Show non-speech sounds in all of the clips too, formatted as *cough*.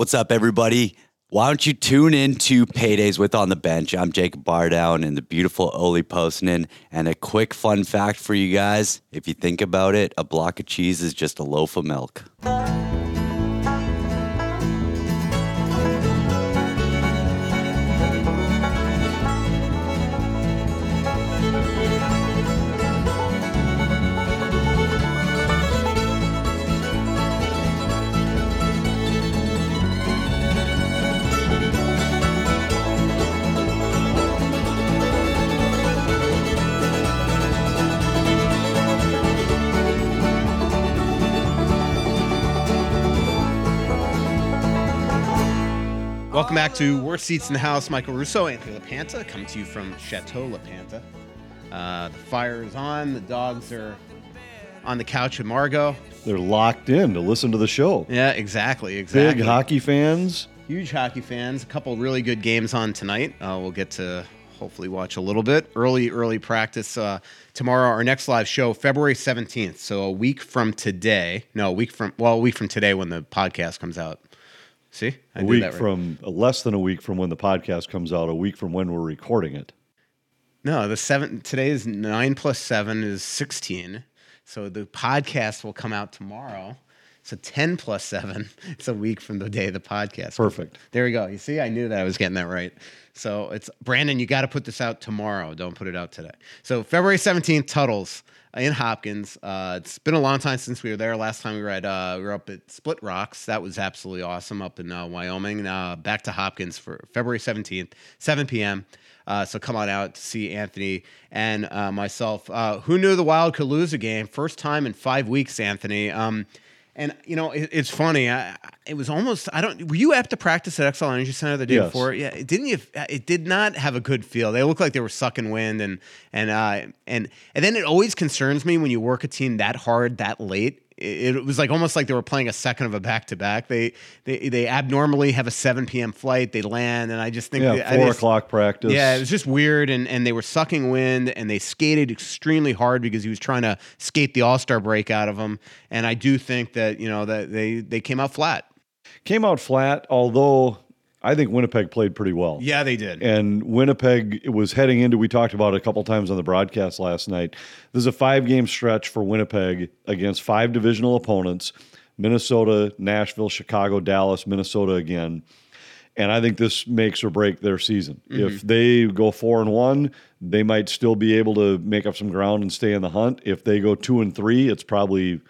What's up, everybody? Why don't you tune in to Paydays with On the Bench? I'm Jacob Bardown and the beautiful Oli Postman. And a quick fun fact for you guys if you think about it, a block of cheese is just a loaf of milk. Back to Worst Seats in the House. Michael Russo, Anthony LaPanta, coming to you from Chateau LaPanta. Uh, the fire is on. The dogs are on the couch with Margot. They're locked in to listen to the show. Yeah, exactly, exactly. Big hockey fans. Huge hockey fans. A couple really good games on tonight. Uh, we'll get to hopefully watch a little bit. Early, early practice uh, tomorrow. Our next live show, February 17th. So a week from today. No, a week from, well, a week from today when the podcast comes out. See? I A week that right. from uh, less than a week from when the podcast comes out, a week from when we're recording it. No, the seven today is nine plus seven is sixteen. So the podcast will come out tomorrow. So ten plus seven. *laughs* It's a week from the day the podcast. Perfect. There we go. You see, I knew that I was getting that right. So it's Brandon. You got to put this out tomorrow. Don't put it out today. So February seventeenth, Tuttles in Hopkins. Uh, it's been a long time since we were there. Last time we were at uh, we were up at Split Rocks. That was absolutely awesome up in uh, Wyoming. Uh, back to Hopkins for February seventeenth, seven p.m. Uh, so come on out to see Anthony and uh, myself. Uh, who knew the Wild could lose a game? First time in five weeks, Anthony. Um, and you know it, it's funny. I, it was almost. I don't. Were you at the practice at Xcel Energy Center the day Yes. before? Yeah. it Didn't you? It did not have a good feel. They looked like they were sucking wind, and and uh, and and then it always concerns me when you work a team that hard that late. It, was like almost like they were playing a second of a back to back. They they they abnormally have a seven p.m. flight. They land, and I just think Yeah, four just- o'clock practice. yeah, it was just weird, and, and they were sucking wind, and they skated extremely hard because he was trying to skate the All Star break out of them. And I do think that you know that they they came out flat. Came out flat, although I think Winnipeg played pretty well. Yeah, they did. And Winnipeg was heading into, we talked about it a couple times on the broadcast last night. There's a five game stretch for Winnipeg against five divisional opponents Minnesota, Nashville, Chicago, Dallas, Minnesota again. And I think this makes or break their season. Mm-hmm. If they go four and one, they might still be able to make up some ground and stay in the hunt. If they go two and three, it's probably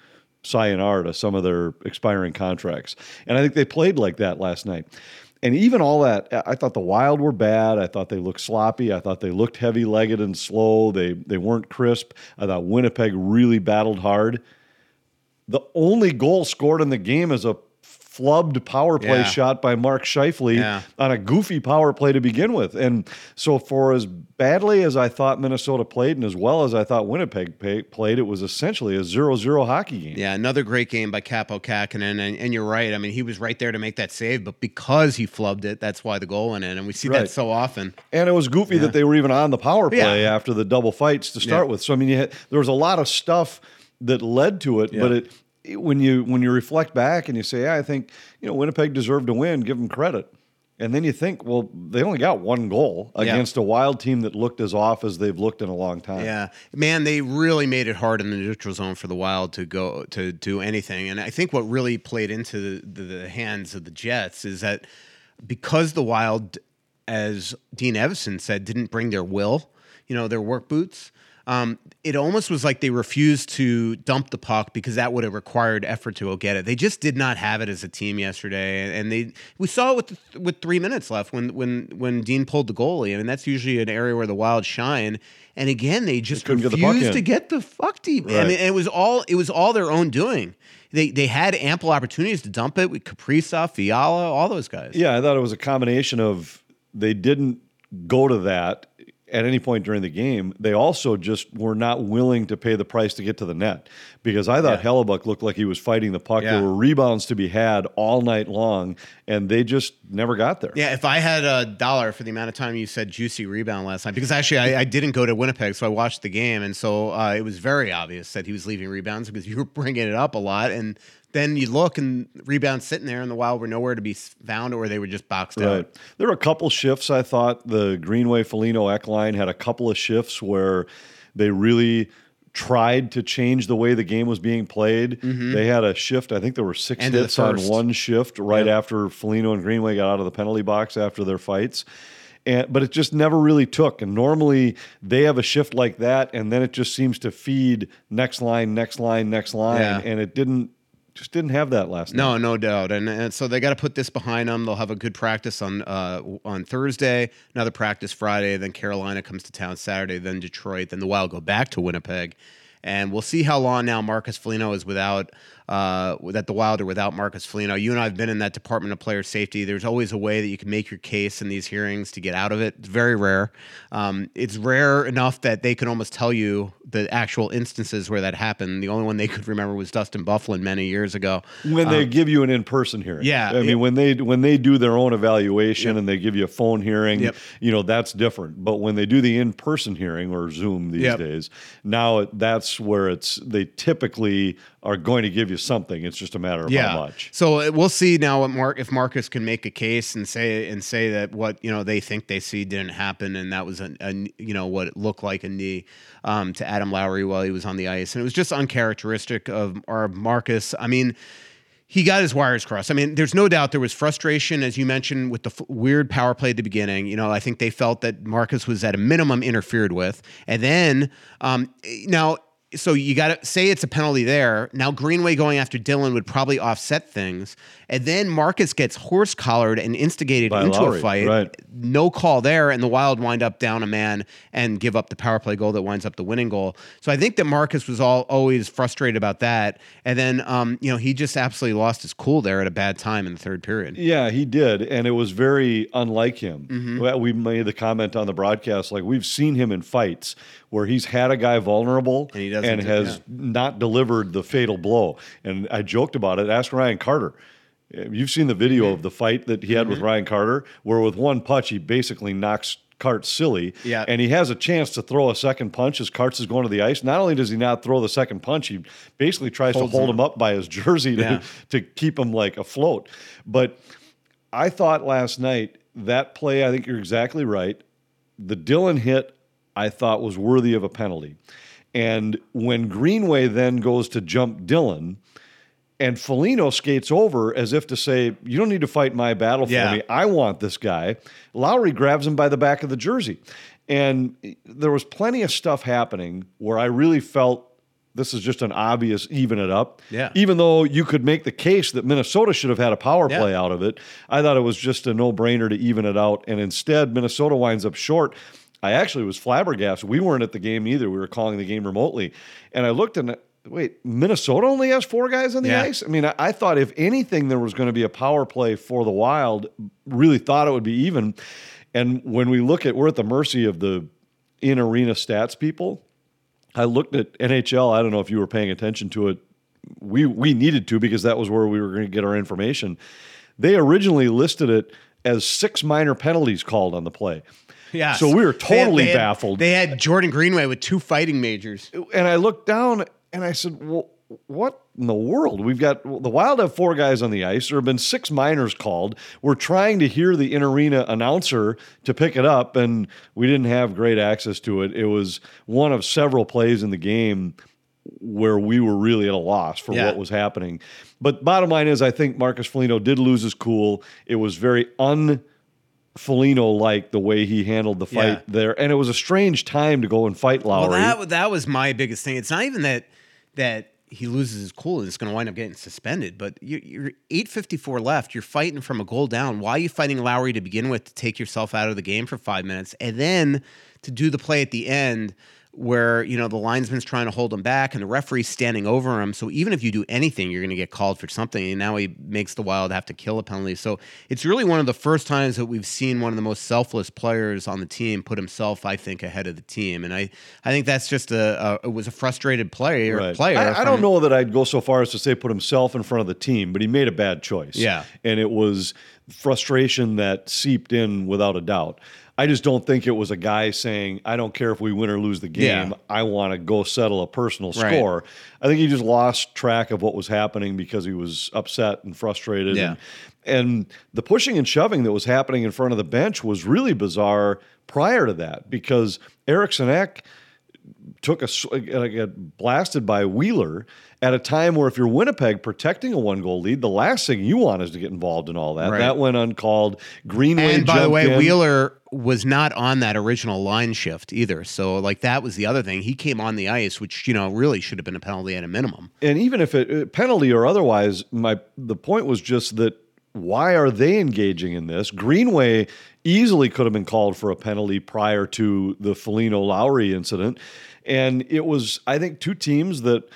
sayonara to some of their expiring contracts. And I think they played like that last night. And even all that, I thought the Wild were bad. I thought they looked sloppy. I thought they looked heavy legged and slow. They they weren't crisp. I thought Winnipeg really battled hard. The only goal scored in the game is a flubbed power play Yeah. shot by Mark Scheifele Yeah. on a goofy power play to begin with. And so, for as badly as I thought Minnesota played and as well as I thought Winnipeg pay, played, it was essentially a 0 0 hockey game. Yeah, another great game by Kaapo Kahkonen, and, and you're right. I mean, he was right there to make that save, but because he flubbed it, that's why the goal went in, and we see Right. that so often. And it was goofy that they were even on the power play Yeah. after the double fights to start Yeah. with. So I mean, you had, there was a lot of stuff that led to it, but Yeah. it, it- when you when you reflect back and you say, yeah, I think you know Winnipeg deserved to win, give them credit. And then you think, well, they only got one goal Yeah. against a wild team that looked as off as they've looked in a long time. Yeah, man, they really made it hard in the neutral zone for the Wild to go to do anything. And I think what really played into the, the, the hands of the Jets is that because the Wild, as Dean Evason said, didn't bring their will, you know, their work boots. Um, it almost was like they refused to dump the puck because that would have required effort to go get it. They just did not have it as a team yesterday, and they we saw it with the, with three minutes left when when when Dean pulled the goalie. I mean, that's usually an area where the Wild shine. And again, they just couldn't get the refused to get the fuck deep. I Right. mean, it was all it was all their own doing. They they had ample opportunities to dump it with Kaprizov, Fiala, all those guys. Yeah, I thought it was a combination of they didn't go to that at any point during the game. They also just were not willing to pay the price to get to the net because I thought Yeah. Hellebuyck looked like he was fighting the puck. Yeah. There were rebounds to be had all night long, and they just never got there. Yeah, if I had a dollar for the amount of time you said juicy rebound last night, because actually I, I didn't go to Winnipeg, so I watched the game, and so uh, it was very obvious that he was leaving rebounds because you were bringing it up a lot, and then you look and rebound sitting there, and the Wild were nowhere to be found, or they were just boxed Right. out. There were a couple shifts I thought the Greenway Foligno Ek line had a couple of shifts where they really tried to change the way the game was being played. They had a shift. I think there were six Mm-hmm. End hits on one shift right Yep. after Foligno and Greenway got out of the penalty box after their fights. And, but it just never really took. And normally they have a shift like that, and then it just seems to feed next line, next line, next line, Yeah. and it didn't just didn't have that last night. No, no doubt, and, and so they got to put this behind them. They'll have a good practice on uh, on Thursday, another practice Friday. Then Carolina comes to town Saturday. Then Detroit. Then the Wild go back to Winnipeg, and we'll see how long now Marcus Foligno is without uh, that the Wild are without Marcus Foligno. You and I have been in that department of player safety. There's always a way that you can make your case in these hearings to get out of it. It's very rare. Um, it's rare enough that they can almost tell you the actual instances where that happened. The only one they could remember was Dustin Byfuglien many years ago. when they give you an in-person hearing. Um, yeah, I mean it- when they when they do their own evaluation and they give you a phone hearing, Yep. you know that's different. But when they do the in-person hearing or Zoom these Yep. days, now that's where it's they typically are going to give you something. It's just a matter of how much. So uh, we'll see now what Mark if Marcus can make a case and say and say that what you know they think they see didn't happen and that was a, a you know what it looked like a knee um, to Adam Lowry while he was on the ice and it was just uncharacteristic of our Marcus. I mean. He got his wires crossed. I mean, there's no doubt there was frustration, as you mentioned, with the f- weird power play at the beginning. You know, I think they felt that Marcus was at a minimum interfered with. And then, um, now, so you got to say it's a penalty there. Now Greenway going after Dillon would probably offset things, and then Marcus gets horse collared and instigated By into Lowry, a fight. right. No call there, and the Wild wind up down a man and give up the power play goal that winds up the winning goal. So I think that Marcus was all always frustrated about that, and then um, you know he just absolutely lost his cool there at a bad time in the third period. Yeah, he did, and it was very unlike him. Mm-hmm. We made the comment on the broadcast, like we've seen him in fights where he's had a guy vulnerable And he doesn't do- has yeah. not delivered the fatal blow. And I joked about it. Ask Ryan Carter. You've seen the video of the fight that he had Mm-hmm. with Ryan Carter, where with one punch he basically knocks Cart silly. Yeah. And he has a chance to throw a second punch as Carts is going to the ice. Not only does he not throw the second punch, he basically tries Holds to hold him him up by his jersey to, Yeah. to keep him like afloat. But I thought last night that play, I think you're exactly right. The Dillon hit, I thought was worthy of a penalty. And when Greenway then goes to jump Dillon, and Foligno skates over as if to say, You don't need to fight my battle for Yeah. me. I want this guy. Lowry grabs him by the back of the jersey. And there was plenty of stuff happening where I really felt this is just an obvious even it up. Yeah. Even though you could make the case that Minnesota should have had a power Yeah. play out of it, I thought it was just a no brainer to even it out. And instead, Minnesota winds up short. I actually was flabbergasted. We weren't at the game either. We were calling the game remotely. And I looked and uh, wait, Minnesota only has four guys on the Yeah. ice? I mean, I, I thought if anything, there was going to be a power play for the Wild. Really thought it would be even. And when we look at, we're at the mercy of the in arena stats people. I looked at NHL. I don't know if you were paying attention to it. We we needed to because that was where we were going to get our information. They originally listed it as six minor penalties called on the play. Yeah. So we were They had- totally they had- baffled. They had Jordan Greenway with two fighting majors. and I looked down and I said, well, what in the world? We've got the Wild have four guys on the ice. There have been six minors called. We're trying to hear the in arena announcer to pick it up, and we didn't have great access to it. It was one of several plays in the game where we were really at a loss for Yeah. what was happening. But bottom line is, I think Marcus Foligno did lose his cool. It was very un. Foligno like the way he handled the fight Yeah. there, and it was a strange time to go and fight Lowry. Well, that that was my biggest thing. It's not even that that he loses his cool and it's going to wind up getting suspended. But you're, you're 8:54 left. You're fighting from a goal down. Why are you fighting Lowry to begin with to take yourself out of the game for five minutes and then to do the play at the end? Where you know the linesman's trying to hold him back and the referee's standing over him. So even if you do anything, you're going to get called for something. And now he makes the Wild have to kill a penalty. So it's really one of the first times that we've seen one of the most selfless players on the team put himself, I think, ahead of the team. And I, I think that's just a, a it was a frustrated player. Right. Player. I, I don't know that I'd go so far as to say put himself in front of the team, but he made a bad choice. Yeah. And it was frustration that seeped in without a doubt. I just don't think it was a guy saying, "I don't care if we win or lose the game. Yeah. I want to go settle a personal Right. score." I think he just lost track of what was happening because he was upset and frustrated. Yeah. And, and the pushing and shoving that was happening in front of the bench was really bizarre prior to that because Eriksson Ek took a, got blasted by Wheeler at a time where if you're Winnipeg protecting a one goal lead, the last thing you want is to get involved in all that. Right. That went uncalled. Greenway And by the way, in. Wheeler was not on that original line shift either. So like that was the other thing. He came on the ice, which you know really should have been a penalty at a minimum. and even if it uh, penalty or otherwise, my the point was just that why are they engaging in this? Greenway easily could have been called for a penalty prior to the Foligno Lowry incident, and it was I think two teams that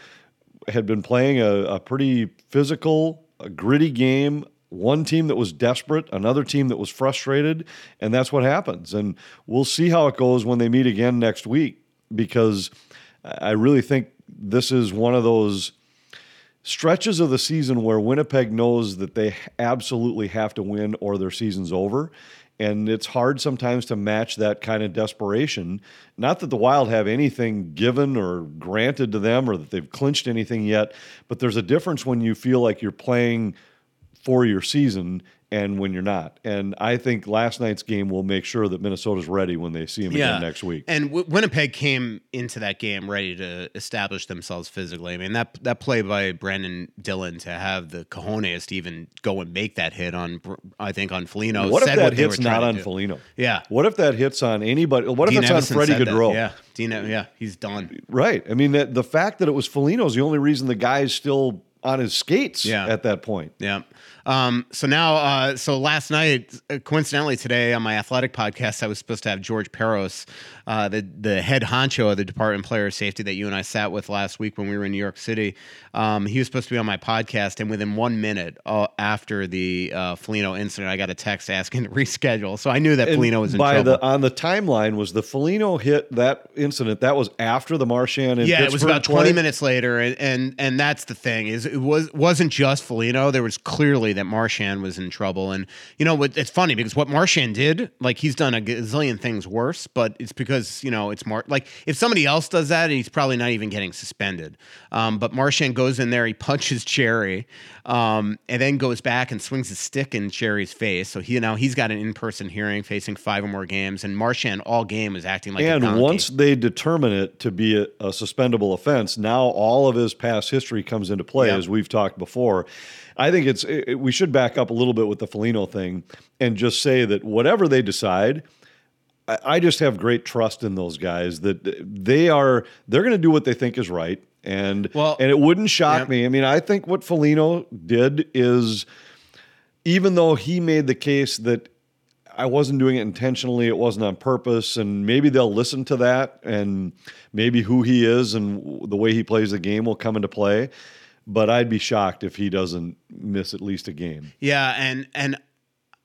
had been playing a, a pretty physical, a gritty game. One team that was desperate, another team that was frustrated, and that's what happens. And we'll see how it goes when they meet again next week because I really think this is one of those stretches of the season where Winnipeg knows that they absolutely have to win or their season's over. And it's hard sometimes to match that kind of desperation. Not that the Wild have anything given or granted to them or that they've clinched anything yet, but there's a difference when you feel like you're playing for your season and when you're not. And I think last night's game will make sure that Minnesota's ready when they see them again next week. And w- Winnipeg came into that game ready to establish themselves physically. I mean that that play by Brenden Dillon to have the cojones to even go and make that hit on I think on Foligno. What if that they hits not on. Foligno? Yeah. What if that hits on anybody? What if Dean it's on Freddie. Gaudreau? Yeah, Dino, yeah, he's done. Right. I mean, the, the fact that it was Foligno is the only reason the guy's still on his skates Yeah. at that point. Yeah. Um, so now, uh, so last night, coincidentally today on my athletic podcast, I was supposed to have George Parros, uh, the the head honcho of the Department of Player Safety that you and I sat with last week when we were in New York City. Um, he was supposed to be on my podcast, and within one minute uh, after the uh, Foligno incident, I got a text asking to *laughs* reschedule. So I knew that And Foligno was in by trouble. the on the timeline was the Foligno hit that incident that was after the Marchand and yeah, it was about 20 play? minutes later, and, and and that's the thing is it was wasn't just Foligno. There was clearly that Marchand was in trouble, and you know? It's funny because what Marchand did, like he's done a gazillion things worse, but it's because you know it's Mar. Like if somebody else does that, he's probably not even getting suspended. Um, but Marchand goes in there, he punches Jarry, um, and then goes back and swings his stick in Jarry's face. So he now he's got an in person hearing, facing five or more games, and Marchand all game was acting like a and once they determine it to be a, a suspendable offense, now all of his past history comes into play, as we've talked before. I think it's it, we should back up a little bit with the Foligno thing and just say that whatever they decide, I, I just have great trust in those guys that they are they're going to do what they think is right, and Well, and it wouldn't shock yeah. me. I mean, I think what Foligno did is even though he made the case that I wasn't doing it intentionally, it wasn't on purpose, and maybe they'll listen to that, and maybe who he is and the way he plays the game will come into play. But I'd be shocked if he doesn't miss at least a game. Yeah, and and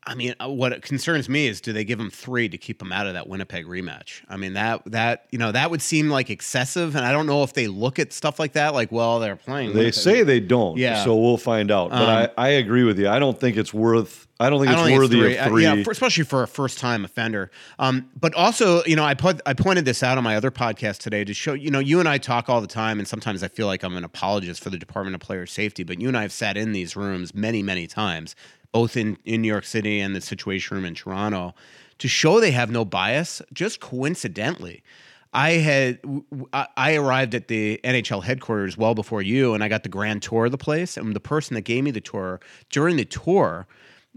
I mean, uh, what concerns me is do they give him three to keep him out of that Winnipeg rematch? I mean, that that you know that would seem like excessive, and I don't know if they look at stuff like that. Like, well, they're playing. They Winnipeg. say they don't, Yeah. so we'll find out. But Um, I, I agree with you. I don't think it's worth. I don't think it's don't think worthy it's of three. Uh, yeah, for, especially for a first-time offender. Um, but also, you know, I put I pointed this out on my other podcast today to show. You know, you and I talk all the time, and sometimes I feel like I'm an apologist for the Department of Player Safety. But you and I have sat in these rooms many, many times, both in in New York City and the Situation Room in Toronto, to show they have no bias. Just coincidentally. I had I arrived at the NHL headquarters well before you, and I got the grand tour of the place. And the person that gave me the tour during the tour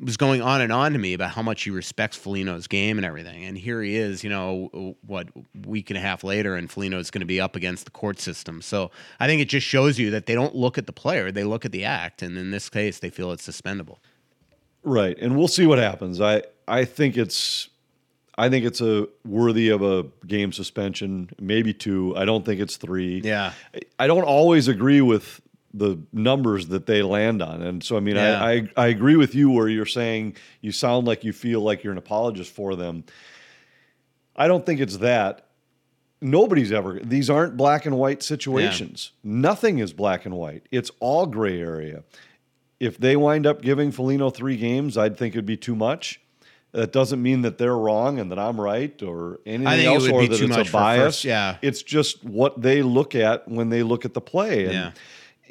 was going on and on to me about how much he respects Foligno's game and everything. And here he is, you know, what week and a half later, and Foligno's going to be up against the court system. So I think it just shows you that they don't look at the player; they look at the act, and in this case, they feel it's suspendable. Right, and we'll see what happens. I I think it's I think it's a worthy of a game suspension, maybe two. I don't think it's three. Yeah. I don't always agree with the numbers that they land on, and so I mean, Yeah. I, I I agree with you where you're saying you sound like you feel like you're an apologist for them. I don't think it's that. Nobody's ever. These aren't black and white situations. Nothing is black and white. It's all gray area. If they wind up giving Foligno three games, I'd think it'd be too much. That doesn't mean that they're wrong and that I'm right or anything it else, would or that it's a bias. first- yeah. it's just what they look at when they look at the play. And Yeah.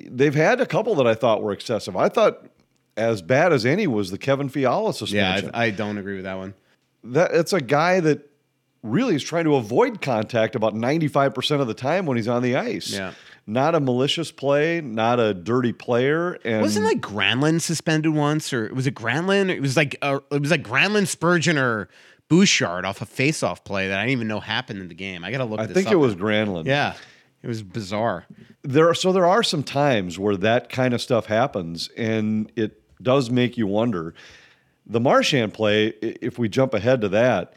They've had a couple that I thought were excessive. I thought as bad as any was the Kevin Fiala Yeah, suspension. I, I don't agree with that one. that it's a guy that really is trying to avoid contact about 95% of the time when he's on the ice. Yeah. Not a malicious play, not a dirty player. And Wasn't like Granlund suspended once, or was it Granlund? It was like uh, it was like Granlund, Spurgeon, or Bouchard off a face-off play that I didn't even know happened in the game. I gotta look. I this I think it was. Granlund. Yeah, it was bizarre. There are, so there are some times where that kind of stuff happens and it does make you wonder. The Marchand play, if we jump ahead to that,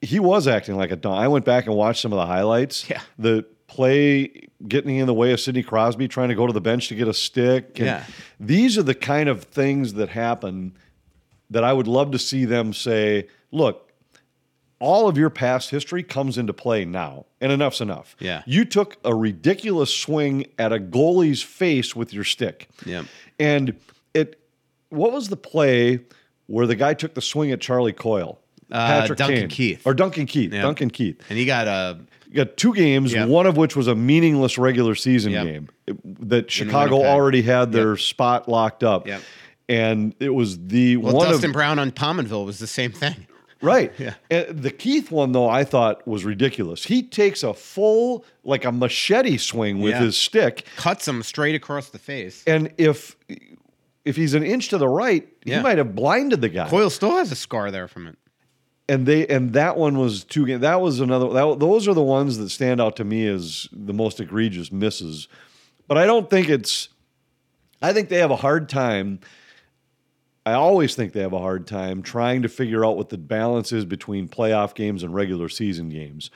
he was acting like a don. I went back and watched some of the highlights. Yeah. The play getting in the way of Sidney Crosby trying to go to the bench to get a stick. and Yeah. These are the kind of things that happen that I would love to see them say, look, all of your past history comes into play now, and enough's enough. Yeah. You took a ridiculous swing at a goalie's face with your stick. Yeah. And it what was the play where the guy took the swing at Charlie Coyle? Uh, Duncan Kane. Keith. Or Duncan Keith. Yeah. Duncan Keith. And he got a You got two games, Yeah. one of which was a meaningless regular season Yep. game that Chicago already had their Yep. spot locked up. Yep. And it was the well, one Dustin of Brown on Pominville was the same thing. Right. Yeah. And the Keith one though I thought was ridiculous. He takes a full like a machete swing with Yeah. his stick, Cuts him straight across the face. and if if he's an inch to the right, Yeah. he might have blinded the guy. Coyle still has a scar there from it. and they and that one was two games. That was another. That, those are the ones that stand out to me as the most egregious misses. But I don't think it's. I think they have a hard time. I always think they have a hard time trying to figure out what the balance is between playoff games and regular season games,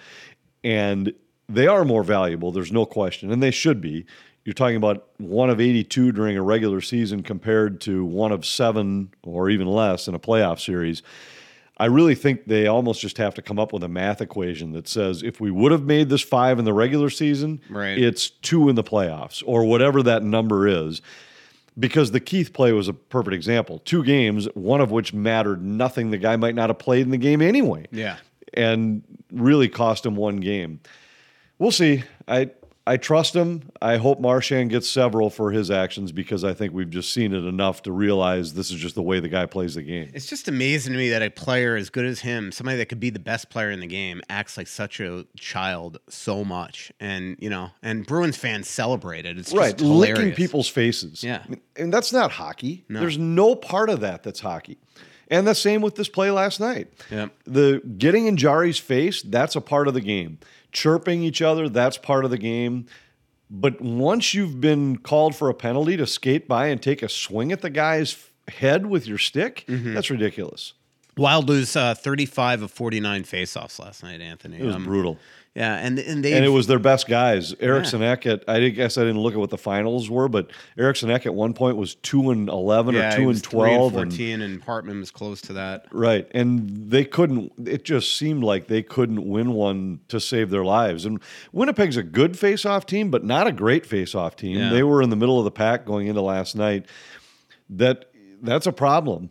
and they are more valuable. There's no question, and they should be. You're talking about one of 82 during a regular season compared to one of seven or even less in a playoff series. I really think they almost just have to come up with a math equation that says if we would have made this five in the regular season, Right. it's two in the playoffs or whatever that number is. Because the Keith play was a perfect example. Two games, one of which mattered nothing. The guy might not have played in the game anyway. Yeah. And really cost him one game. We'll see. I I trust him. I hope Marchand gets several for his actions because I think we've just seen it enough to realize this is just the way the guy plays the game. It's just amazing to me that a player as good as him, somebody that could be the best player in the game, acts like such a child so much. And, you know, and Bruins fans celebrate it. It's just right licking people's faces Yeah. and that's not hockey No. there's no part of that that's hockey and the same with this play last night Yep. the getting in Jarry's face that's a part of the game chirping each other that's part of the game but once you've been called for a penalty to skate by and take a swing at the guy's head with your stick Mm-hmm. that's ridiculous Wild lose uh, 35 of 49 faceoffs last night, Anthony. it was Um, brutal Yeah, and and they and it was their best guys. Eriksson Ek at I guess I didn't look at what the finals were, but Eriksson Ek at one point was two and eleven yeah, or two and three and twelve, and and Hartman was close to that. Right. And they couldn't, it just seemed like they couldn't win one to save their lives. And Winnipeg's a good face off team, but not a great face off team. Yeah. They were in the middle of the pack going into last night. That That's a problem.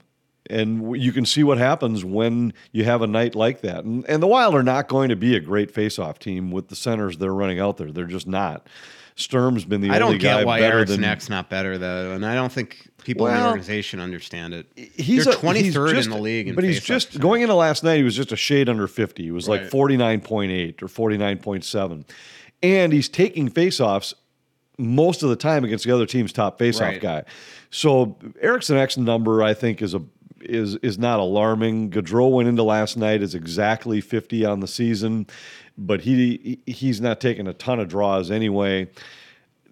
And you can see what happens when you have a night like that. And, and the Wild are not going to be a great face off team with the centers they're running out there. They're just not. Sturm's been the I only don't guy get why better Eriksson than not better though, and I don't think people in the organization understand it. he's he's 23rd in the league, but he's just going into last night. He was just a shade under fifty. He was like forty nine point eight or forty nine point seven, and he's taking faceoffs most of the time against the other team's top faceoff Right. guy. So Eriksson Ek's number, I think, is a is is not alarming. Gaudreau went into last night is exactly fifty on the season, but he he's not taking a ton of draws anyway.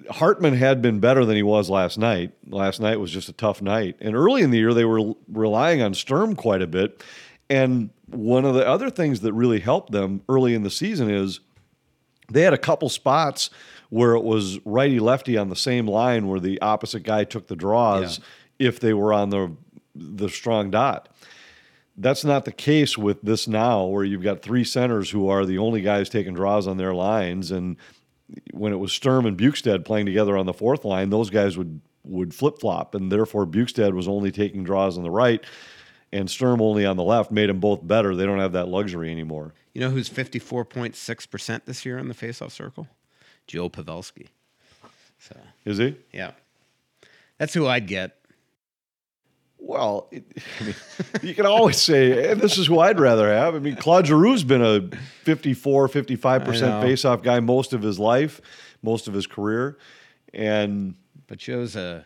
Hartman had been better than he was last night. Last night was just a tough night. And early in the year, they were relying on Sturm quite a bit. And one of the other things that really helped them early in the season is they had a couple spots where it was righty lefty on the same line where the opposite guy took the draws if they were on the the strong dot. That's not the case with this now, where you've got three centers who are the only guys taking draws on their lines. And when it was Sturm and Bjugstad playing together on the fourth line, those guys would would flip flop, and therefore Bjugstad was only taking draws on the right. and Sturm only on the left made them both better. They don't have that luxury anymore. You know who's 54.6% this year on the faceoff circle? Joe Pavelski. So, Is he? yeah. That's who I'd get. Well, it, *laughs* I mean, you can always say, and this is who I'd rather have. I mean, Claude Giroux's been a 54, 55% face-off guy most of his life, most of his career. And But Joe's a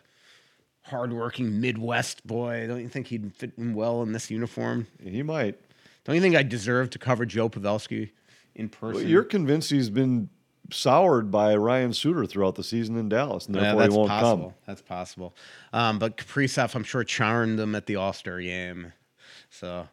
hardworking Midwest boy. Don't you think he'd fit in well in this uniform? he might. Don't you think I deserve to cover Joe Pavelski in person? Well, you're convinced he's been soured by Ryan Suter throughout the season in Dallas, and Yeah, therefore that's he won't possible. come. That's possible. Um, but Kaprizov, I'm sure, charmed them at the All Star game. So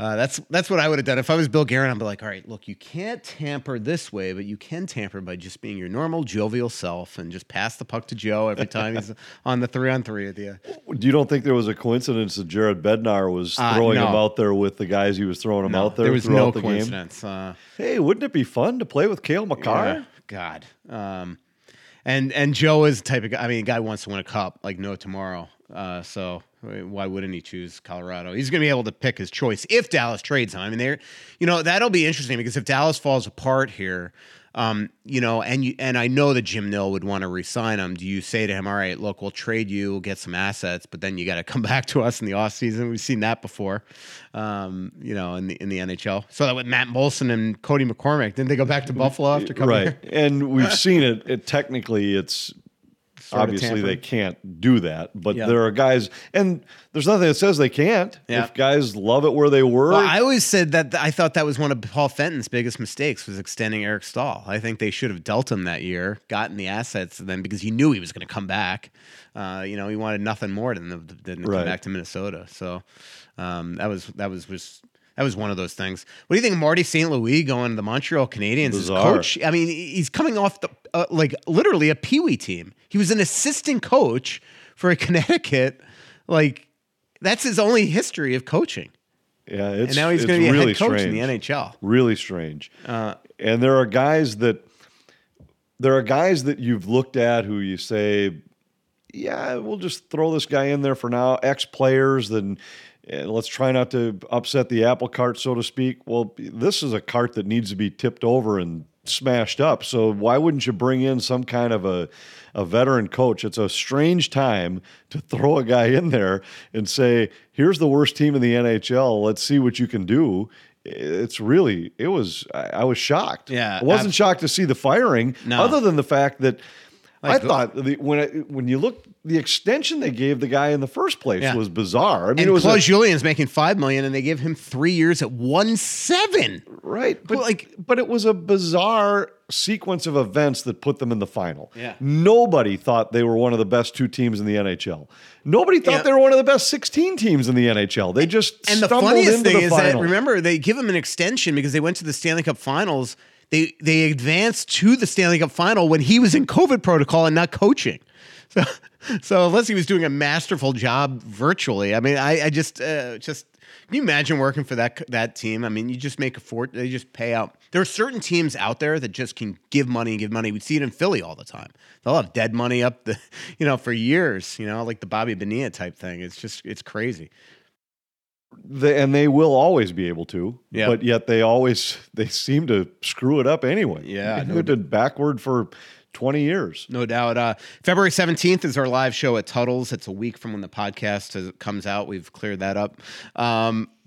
uh, that's that's what I would have done if I was Bill Guerin. I'd be like, all right, look, you can't tamper this way, but you can tamper by just being your normal jovial self and just pass the puck to Joe every time he's *laughs* on the three on three with you. You don't think there was a coincidence that Jared Bednar was Uh, throwing no. him out there with the guys he was throwing him out there, there was throughout no the game? coincidence. Uh, Hey, wouldn't it be fun to play with Cale Makar? Yeah, God. Um, and and Joe is the type of guy. I mean, a guy wants to win a cup like no tomorrow. Uh, so why wouldn't he choose Colorado? He's going to be able to pick his choice if Dallas trades him. I mean, they're, you know, that'll be interesting because if Dallas falls apart here, um, you know, and you and I know that Jim Nill would want to re-sign him. Do you say to him, "All right, look, we'll trade you, we'll get some assets, but then you got to *laughs* come back to us in the offseason. We've seen that before, um, you know, in the in the NHL. So that with Matt Moulson and Cody McCormick, didn't they go back to Buffalo after coming right. here? And we've *laughs* seen it, it. Technically, it's Sort obviously they can't do that, but Yeah. there are guys, and there's nothing that says they can't. Yeah. If guys love it where they were, Well, I always said that I thought that was one of Paul Fenton's biggest mistakes was extending Eric Staal. I think they should have dealt him that year, gotten the assets then because he knew he was going to come back. Uh, you know, he wanted nothing more than, the, than to Right. come back to Minnesota. So um, that was that was was that was one of those things. What do you think, of Marty St. Louis going to the Montreal Canadiens as Bizarre. coach? I mean, he's coming off the uh, like literally a Pee Wee team. He was an assistant coach for a *laughs* Connecticut. Like that's his only history of coaching. yeah, it's And now he's going to be a head coach strange. in the NHL. Really strange. Uh, and there are guys that there are guys that you've looked at who you say, yeah, we'll just throw this guy in there for now. Ex players, then and let's try not to upset the apple cart, so to speak. Well, this is a cart that needs to be tipped over and smashed up. So why wouldn't you bring in some kind of a a veteran coach? It's a strange time to *laughs* throw a guy in there and say, "Here's the worst team in the NHL. Let's see what you can do." It's really it was I, I was shocked. Yeah, I wasn't ab- shocked to see the firing, No. other than the fact that I Like, thought the, when I, when you look the extension they gave the guy in the first place Yeah. was bizarre. I mean, and it was Claude a, Julien's making five million, and they give him three years at one seven. right, but Well, like, but it was a bizarre sequence of events that put them in the final. Yeah. nobody thought they were one of the best two teams in the NHL. Nobody thought Yeah. they were one of the best sixteen teams in the NHL. They just And the funniest into thing the is that final. remember they give him an extension because they went to the Stanley Cup Finals. They they advanced to the Stanley Cup Final when he was in COVID protocol and not coaching. *laughs* So, so unless he was doing a masterful job virtually, I mean, I, I just uh, just can you imagine working for that that team? I mean, you just make a fort. They just pay out. There are certain teams out there that just can give money and give money. We see it in Philly all the time. They'll have dead money up the, *laughs* you know, for years. You know, like the Bobby Bonilla type thing. It's just it's crazy. They- and they will always be able to, Yeah. but yet they always *laughs* they seem to screw it up anyway. Yeah, no did backward for twenty years. No doubt. Uh, February 17th is our live show at Tuttle's. It's a week from when the podcast is, comes out. We've cleared that up. Um,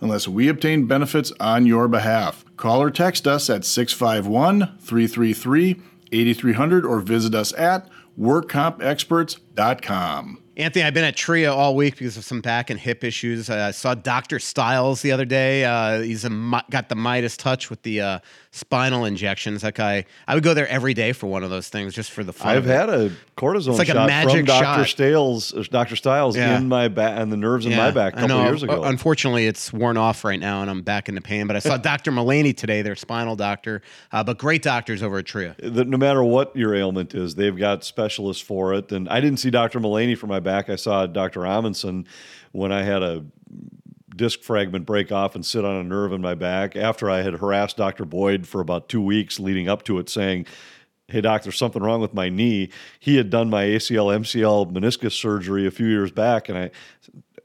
unless we obtain benefits on your behalf. Call or text us at 651 333 8300 or visit us at workcompexperts.com. Anthony, I've been at TRIA all week because of some back and hip issues. I saw Dr. Styles the other day. Uh, he's a, got the Midas touch with the uh, spinal injections. That guy, I would go there every day for one of those things just for the fun. I've had a cortisone It's like a shot magic from Dr. shot. Styles, Dr. Styles Yeah. in my back and the nerves in Yeah, my back a couple years ago. Uh, Unfortunately, it's worn off right now, and I'm back into pain. But I saw *laughs* Dr. Mullaney today, their spinal doctor. Uh, but great doctors over at TRIA. that no matter what your ailment is, they've got specialists for it. And I didn't see Dr. Mullaney for my back. I saw Dr. Amundsen when I had a disc fragment break off and sit on a nerve in my back after I had harassed Dr. Boyd for about two weeks leading up to it, saying, Hey, doc, there's something wrong with my knee. He had done my ACL, MCL meniscus surgery a few years back, and I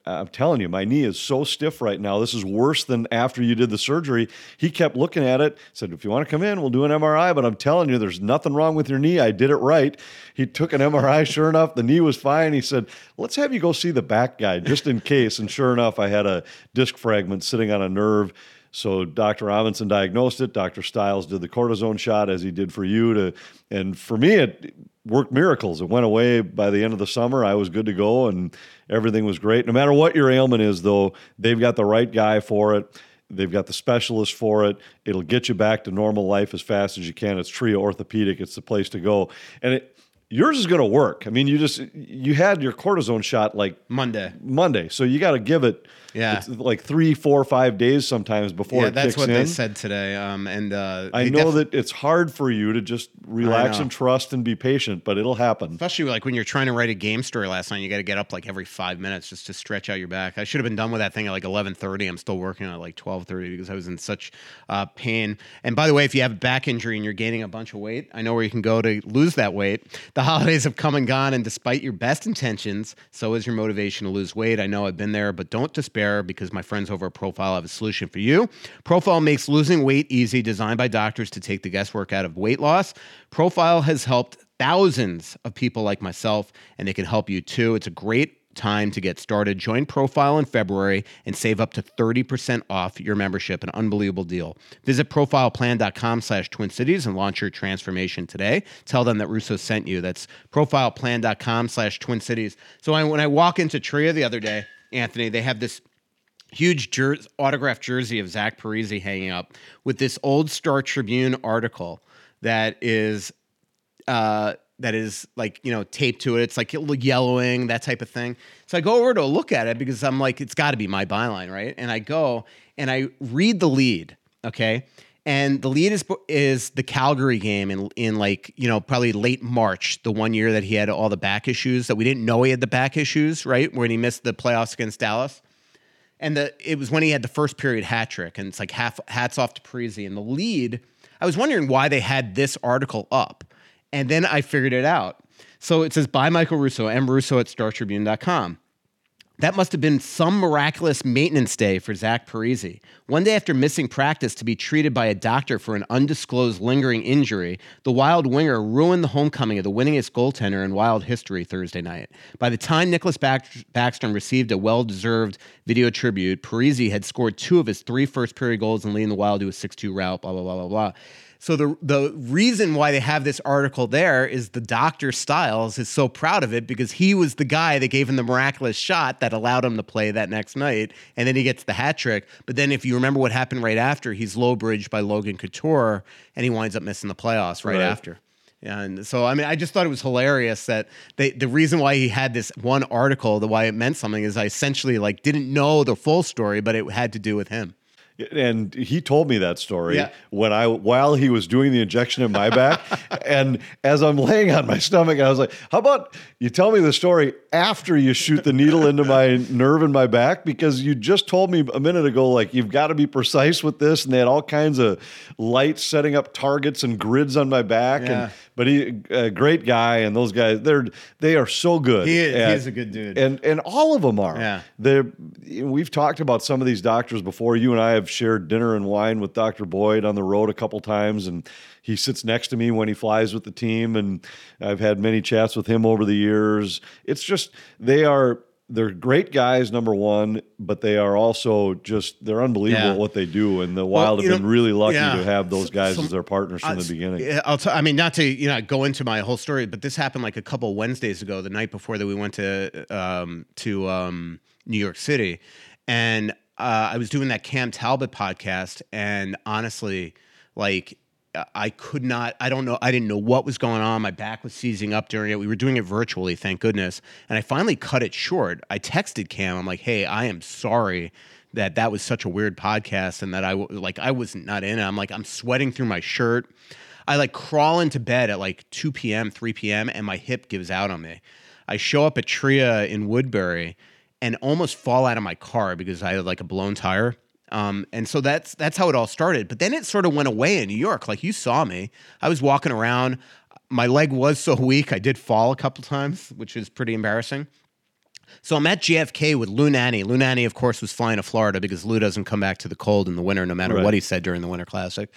I'm telling you, my knee is so stiff right now. This is worse than after you did the surgery. He kept looking at it, said, If you want to come in, we'll do an MRI. But I'm telling you, there's nothing wrong with your knee. I did it right. He took an MRI. *laughs* Sure enough, the knee was fine. He said, Let's have you go see the back guy just in case. And sure enough, I had a disc fragment sitting on a nerve. So Dr. Robinson diagnosed it. Dr. Stiles did the cortisone shot as he did for you to, and for me, it worked miracles. It went away by the end of the summer. I was good to go and everything was great. No matter what your ailment is, though, they've got the right guy for it. They've got the specialist for it. It'll get you back to normal life as fast as you can. It's Tria Orthopedic. It's the place to go. And it, yours is going to work. I mean, you just you had your cortisone shot like Monday. Monday, so you got to give it. Yeah. it's like three, four, five days sometimes before Yeah, that's what in. they said today. Um, and uh, I know def- that it's hard for you to just relax and trust and be patient, but it'll happen. Especially like when you're trying to write a game story last night, you got to get up like every five minutes just to stretch out your back. I should have been done with that thing at like 11:30. I'm still working on it at like 12:30 because I was in such uh, pain. And by the way, if you have a back injury and you're gaining a bunch of weight, I know where you can go to lose that weight. The *laughs* holidays have come and gone, and despite your best intentions, so is your motivation to lose weight. I know I've been there, but don't despair because my friends over at Profile have a solution for you. Profile makes losing weight easy, designed by doctors to take the guesswork out of weight loss. Profile has helped thousands of people like myself, and they can help you too. It's a great time to get started. Join Profile in February and save up to 30% off your membership. An unbelievable deal. Visit profileplan.com slash Twin Cities and launch your transformation today. Tell them that Russo sent you. That's profileplan.com slash Twin Cities. So I, when I walk into Tria the other day, Anthony, they have this huge jer- autographed jersey of Zach Parise hanging up with this old Star Tribune article that is uh, that is like you know taped to it. It's like yellowing that type of thing. So I go over to look at it because I'm like, it's got to be my byline, right? And I go and I read the lead, okay. And the lead is is the Calgary game in in like you know probably late March, the one year that he had all the back issues that we didn't know he had the back issues, right? When he missed the playoffs against Dallas and the it was when he had the first period hat trick, and it's like half hats off to Parise. And the lead, I was wondering why they had this article up, and then I figured it out. So it says by Michael Russo, M. Russo at StarTribune.com. That must have been some miraculous maintenance day for Zach Parise. One day after missing practice to be treated by a doctor for an undisclosed lingering injury, the Wild winger ruined the homecoming of the winningest goaltender in Wild history Thursday night. By the time Nicholas Back- Backstrom received a well-deserved video tribute, Parisi had scored two of his three first period goals and leading the Wild to a 6-2 rout, blah, blah, blah, blah, blah. So the the reason why they have this article there is the doctor Styles is so proud of it because he was the guy that gave him the miraculous shot that allowed him to play that next night, and then he gets the hat trick. But then if you remember what happened right after, he's low bridged by Logan Couture, and he winds up missing the playoffs right, Right. after. And so, I mean, I just thought it was hilarious that they, the reason why he had this one article, the why it meant something, is I essentially like didn't know the full story, but it had to do with him. And he told me that story Yeah. when I while he was doing the injection in my back, *laughs* and as I'm laying on my stomach, I was like, "How about you tell me the story after you shoot the needle into my nerve in my back? Because you just told me a minute ago, like you've got to be precise with this, and they had all kinds of lights setting up targets and grids on my back, Yeah. and but he a great guy, and those guys they're they are so good. He is- he is a good dude. and and all of them are. Yeah. They're, we've talked about some of these doctors before. You and I have shared dinner and wine with Dr. Boyd on the road a couple times, and he sits next to me when he flies with the team. And I've had many chats with him over the years. It's just they are they're great guys, number one, but they are also just they're unbelievable Yeah. at what they do. And the Wild you have been really lucky yeah. to have those guys So- as their partners from Uh, the beginning. I'll t- I mean, not to you know go into my whole story, but this happened like a couple Wednesdays ago, the night before that we went to um, to um, New York City, and uh, I was doing that Cam Talbot podcast, and honestly, like. Uh, I could not. I don't know. I didn't know what was going on. My back was seizing up during it. We were doing it virtually, thank goodness. And I finally cut it short. I texted Cam. I'm like, "Hey, I am sorry that that was such a weird podcast and that I like I was not in it. I'm like I'm sweating through my shirt. I like crawl into bed at like 2 p.m., 3 p.m. and my hip gives out on me. I show up at Tria in Woodbury and almost fall out of my car because I had like a blown tire. Um, and so that's that's how it all started. But then it sort of went away in New York. Like you saw me, I was walking around. My leg was so weak, I did fall a couple times, which is pretty embarrassing. So I'm at JFK with Lou Nanne. Lou Nanne, of course, was flying to Florida because Lou doesn't come back to the cold in the winter, no matter Right. what he said during the Winter Classic.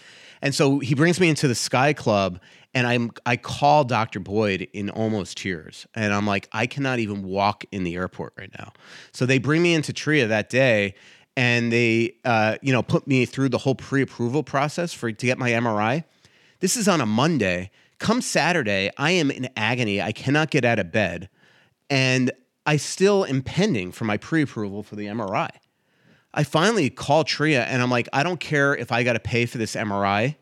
And so he brings me into the Sky Club, and I'm I call Dr. Boyd in almost tears, and I'm like, I cannot even walk in the airport right now. So they bring me into Tria that day, and they uh, you know put me through the whole pre-approval process for to get my MRI. This is on a Monday. Come Saturday, I am in agony. I cannot get out of bed. And I still am pending for my pre approval for the MRI. I finally call Tria and I'm like, I don't care if I got to pay for this MRI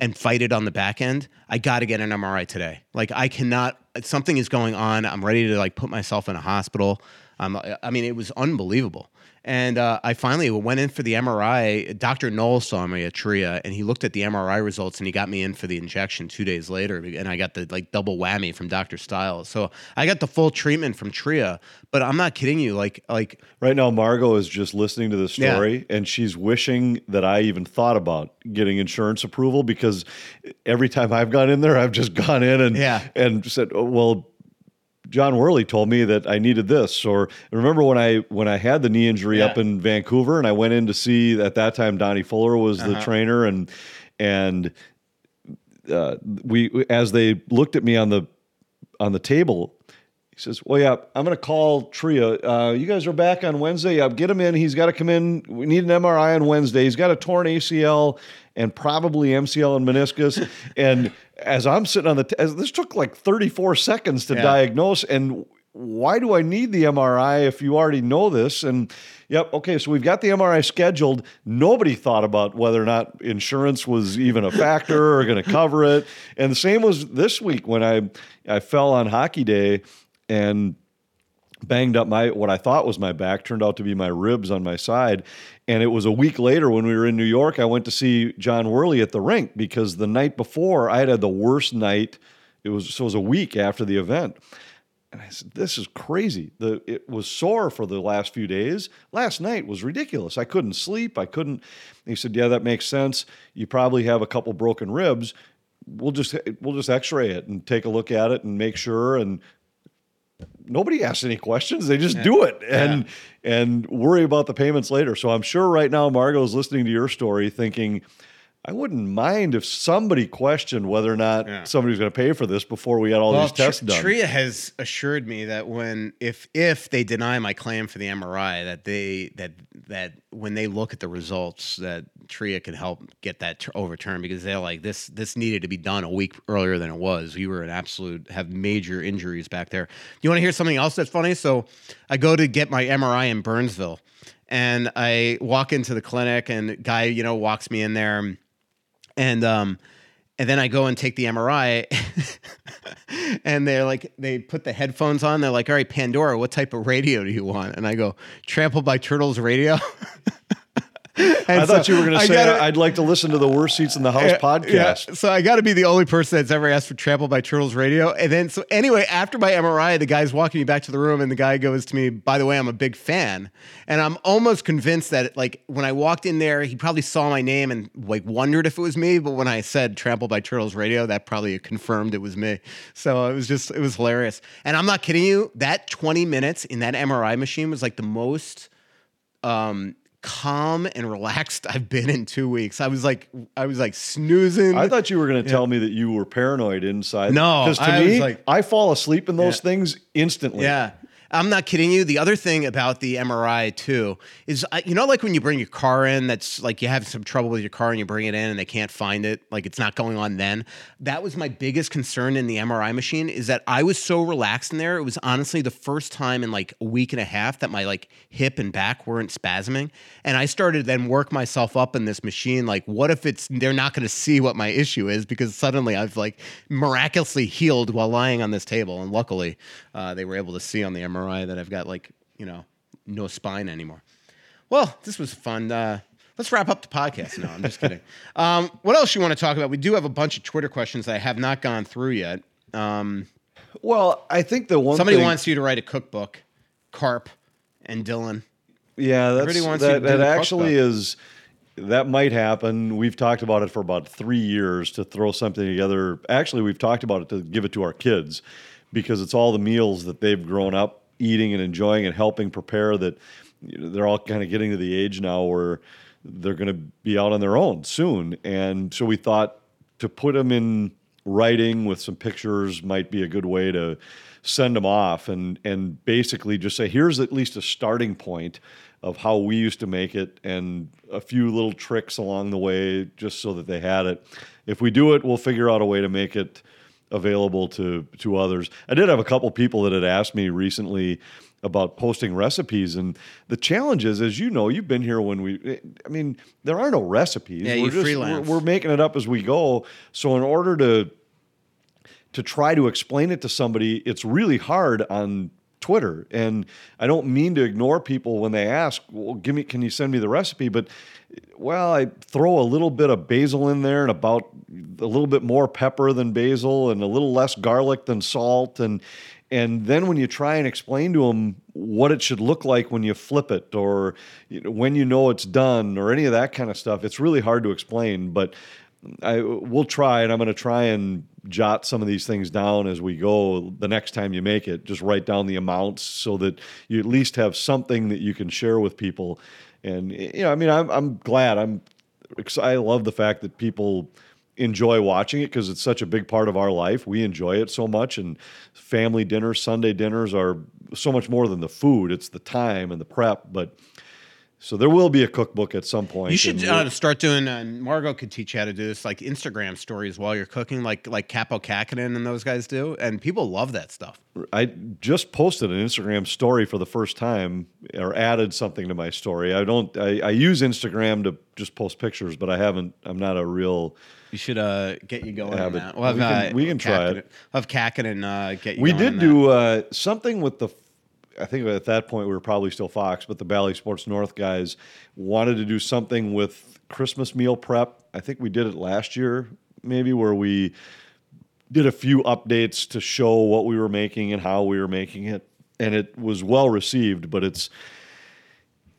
and fight it on the back end. I got to get an MRI today. Like, I cannot, something is going on. I'm ready to like put myself in a hospital. Um, I mean, it was unbelievable. And uh, I finally went in for the MRI. Dr. Knoll saw me at Tria, and he looked at the MRI results, and he got me in for the injection two days later. And I got the like double whammy from Dr. Styles. So I got the full treatment from Tria. But I'm not kidding you. Like, like Right now, Margot is just listening to the Yeah. story and she's wishing that I even thought about getting insurance approval because every time I've gone in there, I've just gone in and Yeah. and said, oh, "Well, John Worley told me that I needed this." Or remember when I when I had the knee injury up in Vancouver and I went in to see at that time Donnie Fuller was the Uh-huh. trainer and and uh, we as they looked at me on the on the table he says, "Well, yeah, I'm going to call Tria. Uh, you guys are back on Wednesday. Yeah, get him in. He's got to come in. We need an MRI on Wednesday. He's got a torn ACL and probably MCL and meniscus." *laughs* and as I'm sitting on the, t- as this took like 34 seconds to Yeah. diagnose. And why do I need the MRI if you already know this? And yep, okay, so we've got the MRI scheduled. Nobody thought about whether or not insurance was even a factor or going to cover it. And the same was this week when I I fell on hockey day and banged up my what I thought was my back turned out to be my ribs on my side. And it was a week later when we were in New York I went to see John Worley at the rink because the night before I had had the worst night. It was so it was a week after the event. And I said this is crazy. The it was sore for the last few days. Last night was ridiculous. I couldn't sleep. I couldn't he said yeah that makes sense. You probably have a couple broken ribs. We'll just we'll just x-ray it and take a look at it and make sure and nobody asks any questions. They just do it and and worry about the payments later. So I'm sure right now Margot's listening to your story thinking, I wouldn't mind if somebody questioned whether or not Yeah. somebody's going to pay for this before we had all these Tr- tests done. Tria has assured me that when if if they deny my claim for the MRI, that they that that when they look at the results, that Tria can help get that t- overturned because they're like this this needed to be done a week earlier than it was. You were an absolute have major injuries back there. You want to hear something else that's funny? So I go to get my MRI in Burnsville, and I walk into the clinic, and guy you know walks me in there and um and then I go and take the MRI *laughs* and they're like they put the headphones on. They're like all right Pandora what type of radio do you want? And I go Trampled by Turtles radio *laughs* I thought you were going to say gotta- I'd like to listen to the Worst Seats in the House podcast. yeah, so I got to be the only person that's ever asked for Trampled by Turtles radio. And then, so anyway, after my MRI, the guy's walking me back to the room, and the guy goes to me, "By the way, I'm a big fan." And I'm almost convinced that, like, when I walked in there, he probably saw my name and like wondered if it was me. But when I said Trampled by Turtles radio, that probably confirmed it was me. So it was just, it was hilarious. And I'm not kidding you. That 20 minutes in that MRI machine was like the most um calm and relaxed I've been in two weeks. I was like I was like snoozing. I thought you were going to tell me that you were paranoid inside. No, because to I me, was like- I fall asleep in those Yeah. things instantly. yeah. I'm not kidding you. The other thing about the MRI too is, you know, like when you bring your car in, that's like you have some trouble with your car and you bring it in and they can't find it, like it's not going on. Then that was my biggest concern in the MRI machine is that I was so relaxed in there. It was honestly the first time in like a week and a half that my like hip and back weren't spasming, and I started then work myself up in this machine. Like, what if it's they're not going to see what my issue is because suddenly I've like miraculously healed while lying on this table, and luckily uh, they were able to see on the MRI that I've got like you know no spine anymore. Well, this was fun. Uh, let's wrap up the podcast now. I'm just *laughs* kidding. Um, what else you want to talk about? We do have a bunch of Twitter questions that I have not gone through yet. Um, Well, I think the one somebody thing- wants you to write a cookbook. Carp and Dylan. Yeah, that's that, that actually cookbook. is that might happen. We've talked about it for about three years to throw something together. Actually, we've talked about it to give it to our kids because it's all the meals that they've grown up eating and enjoying and helping prepare. That you know, they're all kind of getting to the age now where they're going to be out on their own soon, and so we thought to put them in writing with some pictures might be a good way to send them off and and basically just say here's at least a starting point of how we used to make it and a few little tricks along the way just so that they had it if we do it we'll figure out a way to make it available to to others. I did have a couple people that had asked me recently about posting recipes and the challenge is as you know you've been here when we i mean there are no recipes. Yeah, we're you just freelance. we're, we're making it up as we go. So in order to to try to explain it to somebody, it's really hard on Twitter. And I don't mean to ignore people when they ask, well, give me, can you send me the recipe? But, well, I throw a little bit of basil in there and about a little bit more pepper than basil and a little less garlic than salt. And, and then when you try and explain to them what it should look like when you flip it or you know, when you know it's done or any of that kind of stuff, it's really hard to explain. But I we'll try, and I'm going to try and jot some of these things down as we go. The next time you make it, just write down the amounts so that you at least have something that you can share with people. And you know, I mean, I'm I'm glad. I'm I love the fact that people enjoy watching it because it's such a big part of our life. We enjoy it so much, and family dinners, Sunday dinners are so much more than the food. It's the time and the prep, but. So there will be a cookbook at some point. You should uh, start doing. Uh, Margot could teach you how to do this, like Instagram stories while you're cooking, like like Kaapo Kahkonen and those guys do, and people love that stuff. I just posted an Instagram story for the first time, or added something to my story. I don't. I, I use Instagram to just post pictures, but I haven't. I'm not a real. You should uh, get you going on that. We'll have, we can- uh, we can try Kahkonen- it. We'll have Kahkonen uh, get you. We did do uh, something with the. I think at that point we were probably still Fox, but the Bally Sports North guys wanted to do something with Christmas meal prep. I think we did it last year, maybe where we did a few updates to show what we were making and how we were making it, and it was well received. But it's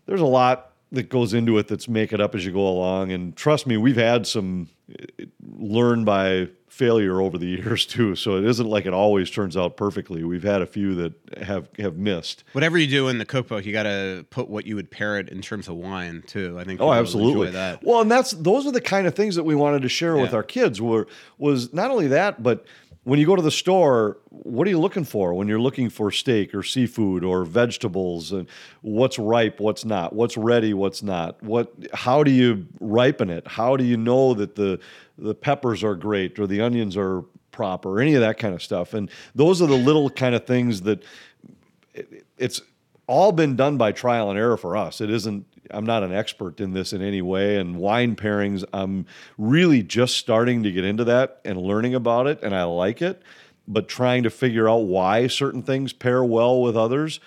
there's a lot that goes into it that's make it up as you go along. And trust me, we've had some uh, learn by failure over the *laughs* years too. So it isn't like it always turns out perfectly. We've had a few that have have missed. Whatever you do in the cookbook, you got to put what you would pair it in terms of wine too. I think. Oh, absolutely. enjoy that. Well, and that's those are the kind of things that we wanted to share with our kids. Were was not only that, but when you go to the store, what are you looking for when you're looking for steak or seafood or vegetables and what's ripe, what's not, what's ready, what's not, what how do you ripen it? How do you know that the the peppers are great or the onions are proper, any of that kind of stuff. And those are the little kind of things that it's all been done by trial and error for us. It isn't. I'm not an expert in this in any way. And wine pairings, I'm really just starting to get into that and learning about it, and I like it. But trying to figure out why certain things pair well with others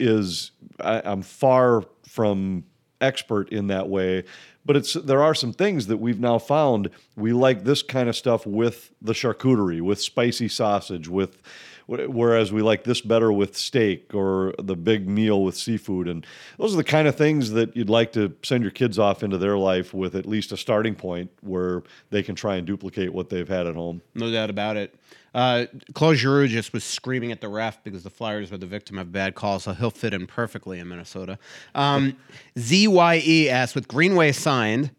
is I, I'm far from expert in that way. But it's there are some things that we've now found we like this kind of stuff with the charcuterie, with spicy sausage, with whereas we like this better with steak or the big meal with seafood and those are the kind of things that you'd like to send your kids off into their life with at least a starting point where they can try and duplicate what they've had at home No doubt about it. Uh, Claude Giroux just was screaming at the ref because the Flyers were the victim of bad calls, so he'll fit in perfectly in Minnesota. Um, *laughs* ZYE asks, with Greenway signed,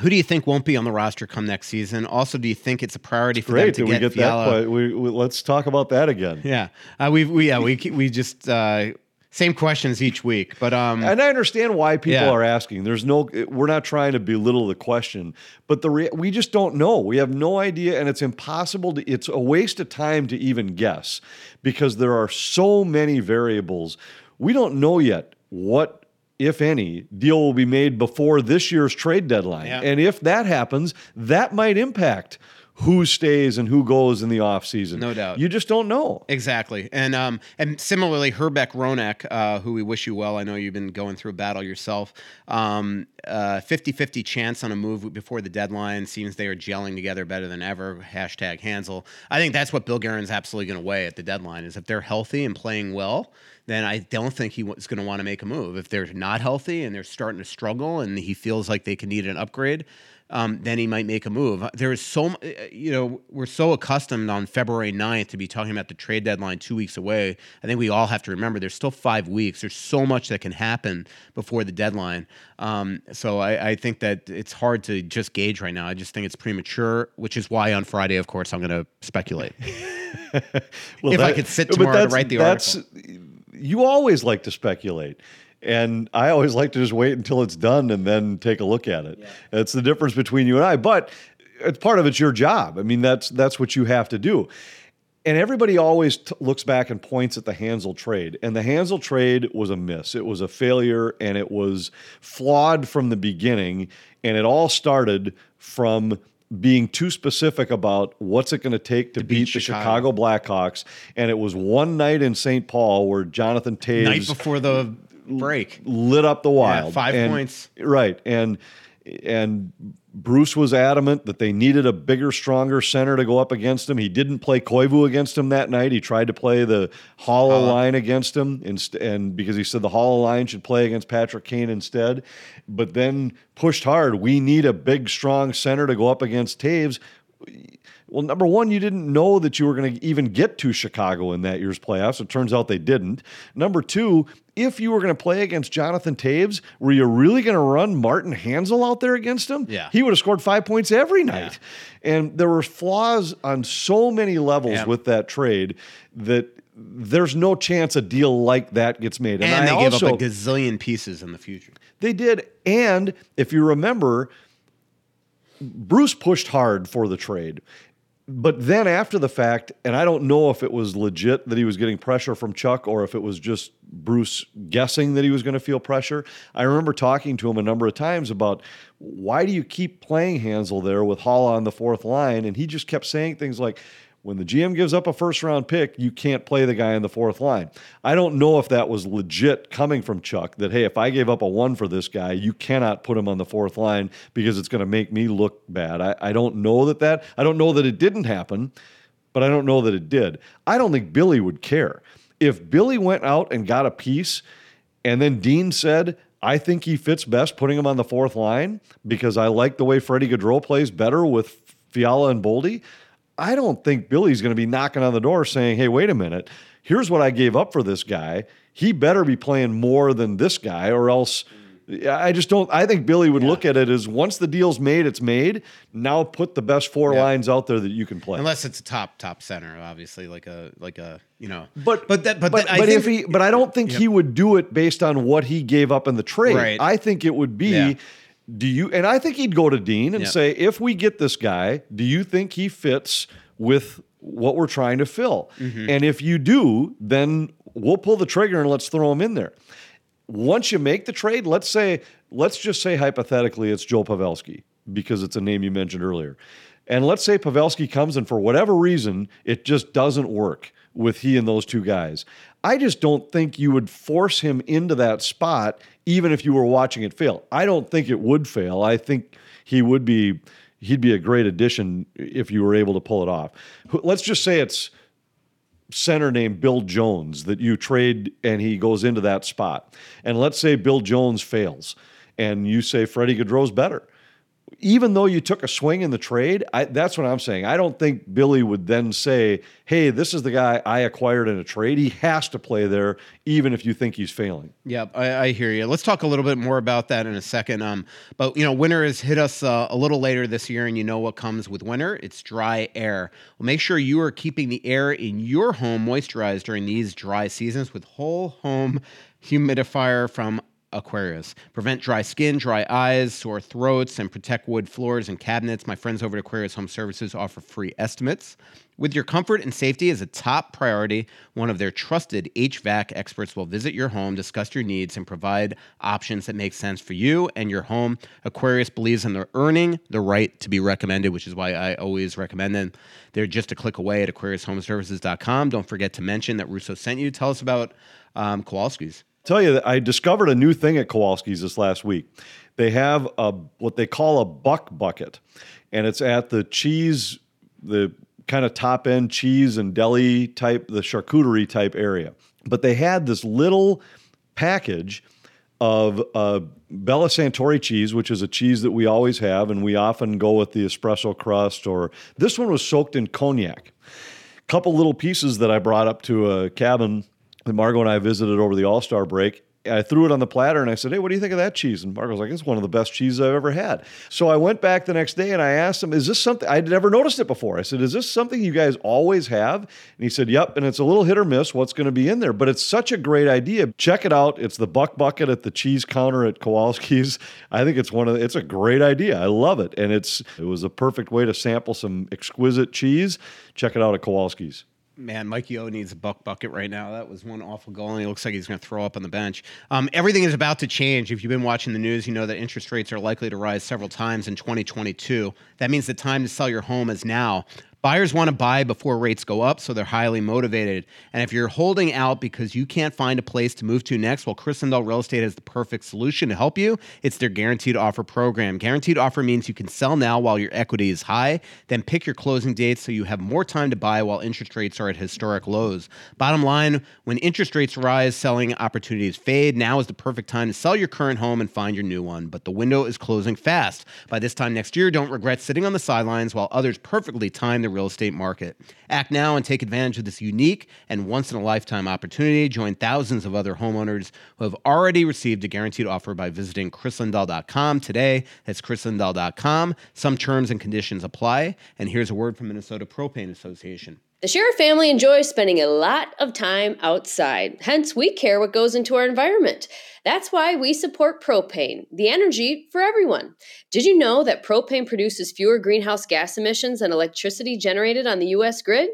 Who do you think won't be on the roster come next season? Also, do you think it's a priority for Great them to we get get that. Fiala? We, we, let's talk about that again. Yeah, uh, we we yeah we we just uh, same questions each week, but um, And I understand why people Yeah. are asking. There's no, we're not trying to belittle the question, but the rea- we just don't know. We have no idea, and it's impossible to. It's a waste of time to even guess because there are so many variables. We don't know yet what, if any, deal will be made before this year's trade deadline, Yeah. and if that happens, that might impact who stays and who goes in the offseason. No doubt. You just don't know. Exactly. And um and similarly Herbeck Ronak, uh, who we wish you well. I know you've been going through a battle yourself. Um uh 50-50 chance on a move before the deadline. Seems they are gelling together better than ever. Hashtag Hanzal. I think that's what Bill Guerin's absolutely gonna weigh at the deadline is if they're healthy and playing well, then I don't think he is going to want to make a move. If they're not healthy and they're starting to struggle and he feels like they can need an upgrade, um, then he might make a move. There is so, uh, you know, we're so accustomed on February 9th to be talking about the trade deadline two weeks away. I think we all have to remember there's still five weeks. There's so much that can happen before the deadline. Um, so I, I think that it's hard to just gauge right now. I just think it's premature, which is why on Friday, of course, I'm going to speculate. Well, *laughs* *laughs* If I could sit tomorrow to write the article, You always like to speculate. And I always like to just wait until it's done and then take a look at it. That's the difference between you and I. But it's part of it's your job. I mean, that's that's what you have to do. And everybody always t- looks back and points at the Hanzal trade. And the Hanzal trade was a miss. It was a failure and it was flawed from the beginning. And it all started from being too specific about what's it going to take to, beat, beat the Chicago. Chicago Blackhawks. And it was one night in St. Paul where Jonathan Toews Night before the break. lit up the wild. five And- points. Right. And and Bruce was adamant that they needed a bigger, stronger center to go up against him. He didn't play Koivu against him that night. He tried to play the Haula uh-huh. line against him, inst- and because he said the Haula line should play against Patrick Kane instead. But then pushed hard. We need a big, strong center to go up against Toews. Well, number one, you didn't know that you were going to even get to Chicago in that year's playoffs. It turns out they didn't. Number two, if you were going to play against Jonathan Toews, were you really going to run Martin Hanzal out there against him? Yeah. He would have scored five points every night. And there were flaws on so many levels Yeah. with that trade that there's no chance a deal like that gets made. And, I they give also, up a gazillion pieces in the future. they did. And if you remember, Bruce pushed hard for the trade. But then after the fact, and I don't know if it was legit that he was getting pressure from Chuck or if it was just Bruce guessing that he was going to feel pressure. I remember talking to him a number of times about why do you keep playing Hanzal there with Hall on the fourth line? And he just kept saying things like, when the GM gives up a first round pick, you can't play the guy in the fourth line. I don't know if that was legit coming from Chuck that, hey, if I gave up a one for this guy, you cannot put him on the fourth line because it's going to make me look bad. I, I don't know that that, I don't know that it didn't happen, but I don't know that it did. I don't think Billy would care. If Billy went out and got a piece and then Dean said, I think he fits best putting him on the fourth line because I like the way Freddie Gaudreau plays better with Fiala and Boldy. I don't think Billy's going to be knocking on the door saying, hey, wait a minute. Here's what I gave up for this guy. He better be playing more than this guy, or else I just don't. I think Billy would look at it as once the deal's made, it's made. Now put the best four Yeah. lines out there that you can play. Unless it's a top top center, obviously, like a like a you know. But but that but, but, that, I but think, if he but I don't think he would do it based on what he gave up in the trade. Right. I think it would be Yeah. Do you and I think he'd go to Dean and Yeah. say if we get this guy, do you think he fits with what we're trying to fill? Mm-hmm. And if you do, then we'll pull the trigger and let's throw him in there. Once you make the trade, let's say let's just say hypothetically it's Joe Pavelski because it's a name you mentioned earlier. And let's say Pavelski comes and for whatever reason it just doesn't work with he and those two guys. I just don't think you would force him into that spot even if you were watching it fail. I don't think it would fail. I think he would be he'd be a great addition if you were able to pull it off. Let's just say it's center named Bill Jones that you trade and he goes into that spot. And let's say Bill Jones fails and you say Freddie Gaudreau's better. Even though you took a swing in the trade, I, that's what I'm saying. I don't think Billy would then say, "Hey, this is the guy I acquired in a trade." He has to play there, even if you think he's failing. Yep, I, I hear you. Let's talk a little bit more about that in a second. Um, but you know, winter has hit us uh, a little later this year, and you know what comes with winter? It's dry air. Well, make sure you are keeping the air in your home moisturized during these dry seasons with whole home humidifier from Aquarius. Prevent dry skin, dry eyes, sore throats, and protect wood floors and cabinets. My friends over at Aquarius Home Services offer free estimates. With your comfort and safety as a top priority, one of their trusted HVAC experts will visit your home, discuss your needs, and provide options that make sense for you and your home. Aquarius believes in the earning the right to be recommended, which is why I always recommend them. They're just a click away at aquariushomeservices.com. Don't forget to mention that Russo sent you. Tell us about um, Kowalski's tell you that I discovered a new thing at Kowalski's this last week. They have a what they call a buck bucket, and it's at the cheese, the kind of top end cheese and deli type, the charcuterie type area. But they had this little package of uh, Bella Santori cheese, which is a cheese that we always have, and we often go with the espresso crust. Or this one was soaked in cognac. A Couple little pieces that I brought up to a cabin that Margot and I visited over the All Star break. I threw it on the platter and I said, Hey, what do you think of that cheese? And Margot was like, It's one of the best cheeses I've ever had. So I went back the next day and I asked him, Is this something I'd never noticed it before? I said, Is this something you guys always have? And he said, Yep. And it's a little hit or miss what's going to be in there, but it's such a great idea. Check it out. It's the buck bucket at the cheese counter at Kowalski's. *laughs* I think it's one of the, it's a great idea. I love it. And it's it was a perfect way to sample some exquisite cheese. Check it out at Kowalski's man, Mikey O needs a buck bucket right now. That was one awful goal, and he looks like he's going to throw up on the bench. Um, everything is about to change. If you've been watching the news, you know that interest rates are likely to rise several times in 2022. That means the time to sell your home is now. Buyers want to buy before rates go up, so they're highly motivated. And if you're holding out because you can't find a place to move to next, well, Kris Lindahl Real Estate has the perfect solution to help you. It's their guaranteed offer program. Guaranteed offer means you can sell now while your equity is high, then pick your closing dates so you have more time to buy while interest rates are at historic lows. Bottom line, when interest rates rise, selling opportunities fade. Now is the perfect time to sell your current home and find your new one. But the window is closing fast. By this time next year, don't regret sitting on the sidelines while others perfectly time the real estate market. Act now and take advantage of this unique and once in a lifetime opportunity. Join thousands of other homeowners who have already received a guaranteed offer by visiting krislindahl.com today. That's krislindahl.com. Some terms and conditions apply. And here's a word from Minnesota Propane Association. The Scherer family enjoys spending a lot of time outside. Hence, we care what goes into our environment. That's why we support propane, the energy for everyone. Did you know that propane produces fewer greenhouse gas emissions than electricity generated on the US grid?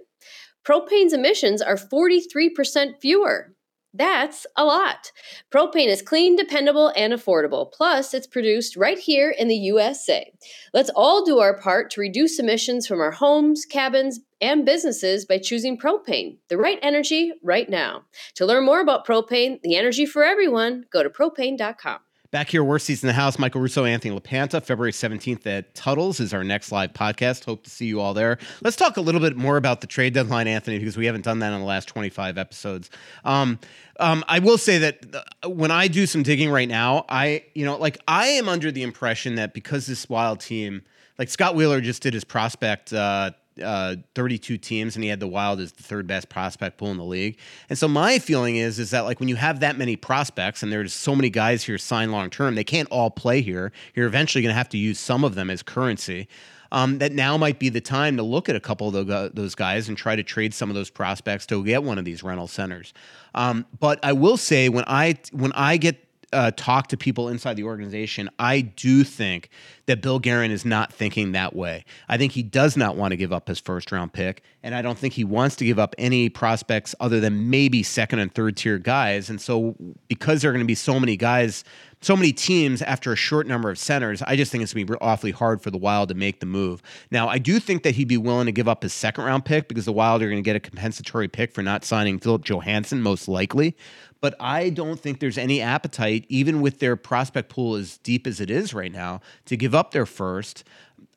Propane's emissions are 43% fewer. That's a lot. Propane is clean, dependable, and affordable. Plus, it's produced right here in the USA. Let's all do our part to reduce emissions from our homes, cabins, and businesses by choosing propane, the right energy right now. To learn more about propane, the energy for everyone, go to propane.com. Back here, worst seats in the house. Michael Russo, Anthony LaPanta. February 17th at Tuttle's is our next live podcast. Hope to see you all there. Let's talk a little bit more about the trade deadline, Anthony, because we haven't done that in the last 25 episodes. Um, um, I will say that uh, when I do some digging right now, I, you know, like I am under the impression that because this wild team, like Scott Wheeler just did his prospect uh, uh, 32 teams and he had the Wild as the third best prospect pool in the league. And so my feeling is is that like when you have that many prospects and there's so many guys here signed long term, they can't all play here. You're eventually going to have to use some of them as currency. Um, that now might be the time to look at a couple of those guys and try to trade some of those prospects to get one of these rental centers. Um, but I will say when I when I get uh, talk to people inside the organization, I do think that Bill Guerin is not thinking that way. I think he does not want to give up his first round pick, and I don't think he wants to give up any prospects other than maybe second and third tier guys. And so, because there are going to be so many guys, so many teams after a short number of centers, I just think it's going to be awfully hard for the Wild to make the move. Now, I do think that he'd be willing to give up his second round pick because the Wild are going to get a compensatory pick for not signing Filip Johansson, most likely but I don't think there's any appetite, even with their prospect pool as deep as it is right now, to give up their first.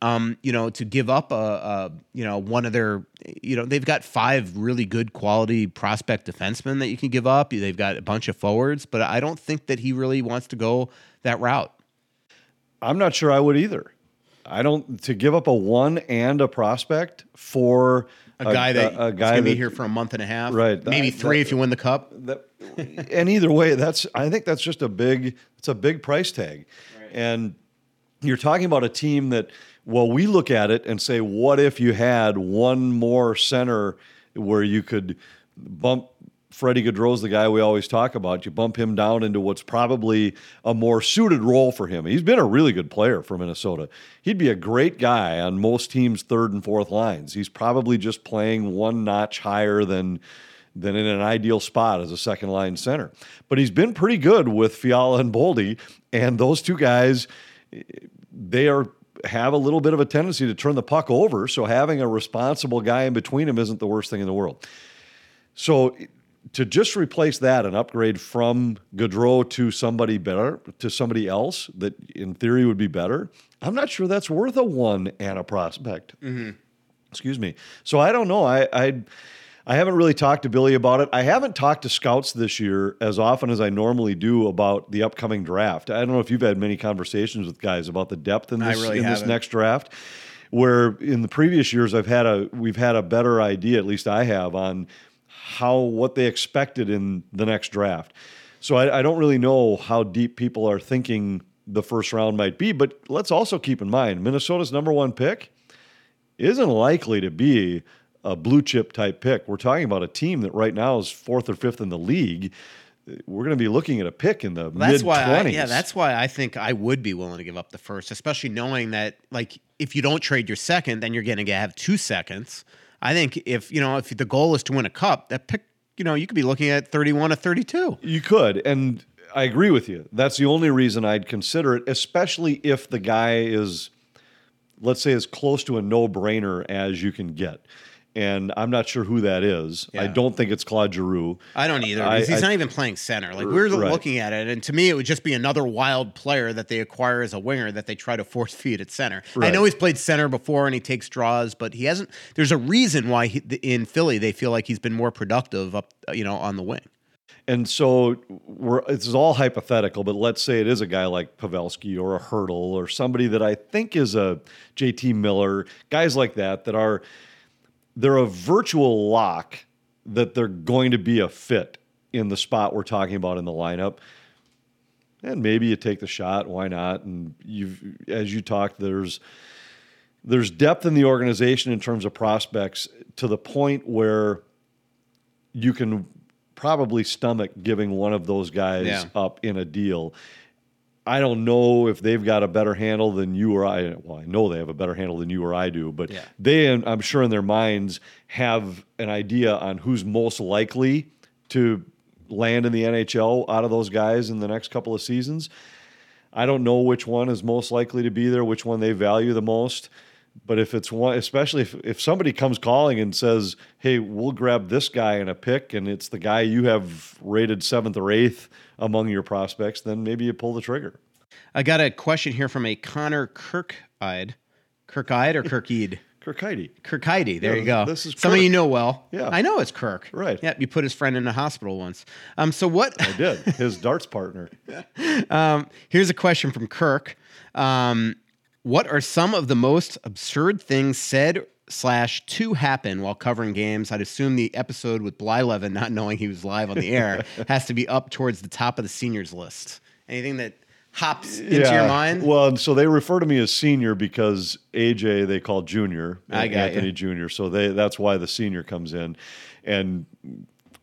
Um, you know, to give up a, a, you know, one of their, you know, they've got five really good quality prospect defensemen that you can give up. They've got a bunch of forwards, but I don't think that he really wants to go that route. I'm not sure I would either. I don't to give up a one and a prospect for A guy that a, is guy gonna be here for a month and a half, Right, Maybe that- three that- if you win the cup. that, and either way, that's I think that's just a big it's a big price tag, and you're talking about a team that well we look at it and say what if you had one more center where you could bump Freddie Gaudreau's the guy we always talk about. You bump him down into what's probably a more suited role for him. He's been a really good player for Minnesota. He'd be a great guy on most teams' third and fourth lines. He's probably just playing one notch higher than than in an ideal spot as a second line center. But he's been pretty good with Fiala and Boldy, and those two guys, they are have a little bit of a tendency to turn the puck over. So having a responsible guy in between them isn't the worst thing in the world. So to just replace that and upgrade from Gaudreau to somebody better, to somebody else that in theory would be better, I'm not sure that's worth a one and a prospect. Mm-hmm. Excuse me. So I don't know. I, I I haven't really talked to Billy about it. I haven't talked to scouts this year as often as I normally do about the upcoming draft. I don't know if you've had many conversations with guys about the depth in this really in this next draft. Where in the previous years I've had a we've had a better idea, at least I have, on how what they expected in the next draft. So I, I don't really know how deep people are thinking the first round might be. But let's also keep in mind Minnesota's number one pick isn't likely to be a blue chip type pick. We're talking about a team that right now is fourth or fifth in the league. We're going to be looking at a pick in the That's mid twenties. yeah, that's why I think I would be willing to give up the first, especially knowing that, like, if you don't trade your second, then you're going to have two seconds. I think if you know if the goal is to win a cup, that pick, you know, you could be looking at 31 or 32. You could, and I agree with you. That's the only reason I'd consider it, especially if the guy is, let's say, as close to a no-brainer as you can get. And I'm not sure who that is. I don't think it's Claude Giroux. I don't either. I- he's I- not even playing center. Like we're Right. looking at it, and to me, it would just be another wild player that they acquire as a winger that they try to force *laughs* feed at center. I know he's played center before and he takes draws, but he hasn't. There's a reason why he, in Philly they feel like he's been more productive up, you know, on the wing. And so we're this is all hypothetical, but let's say it is a guy like Pavelski or a Hertl or somebody that I think is a JT Miller, guys like that that are they're a virtual lock that they're going to be a fit in the spot we're talking about in the lineup. And maybe you take the shot, why not? And you've as you talked, there's there's depth in the organization in terms of prospects to the point where you can probably stomach giving one of those guys Yeah. up in a deal. I don't know if they've got a better handle than you or I. Well, I know they have a better handle than you or I do, but Yeah. they, I'm sure, in their minds, have an idea on who's most likely to land in the NHL out of those guys in the next couple of seasons. I don't know which one is most likely to be there, which one they value the most. But if it's one, especially if, if somebody comes calling and says, hey, we'll grab this guy in a pick and it's the guy you have rated seventh or eighth among your prospects, then maybe you pull the trigger. I got a question here from a Connor Kirkide, Kirkide or Kirk Eid? Kirkide. *laughs* Kirkheide. Kirkheide. There Yeah, you go. this is Some of you know well. Yeah. I know it's Kirk. Right. Yep. You put his friend in the hospital once. Um. So what? I did. His darts partner. *laughs* Um, here's a question from Kirk. Um, what are some of the most absurd things said slash to happen while covering games? I'd assume the episode with Blyleven not knowing he was live on the air *laughs* has to be up towards the top of the seniors list. Anything that hops into your mind? Well, so they refer to me as senior because AJ they call junior, I got Anthony you. Junior. So they that's why the senior comes in, and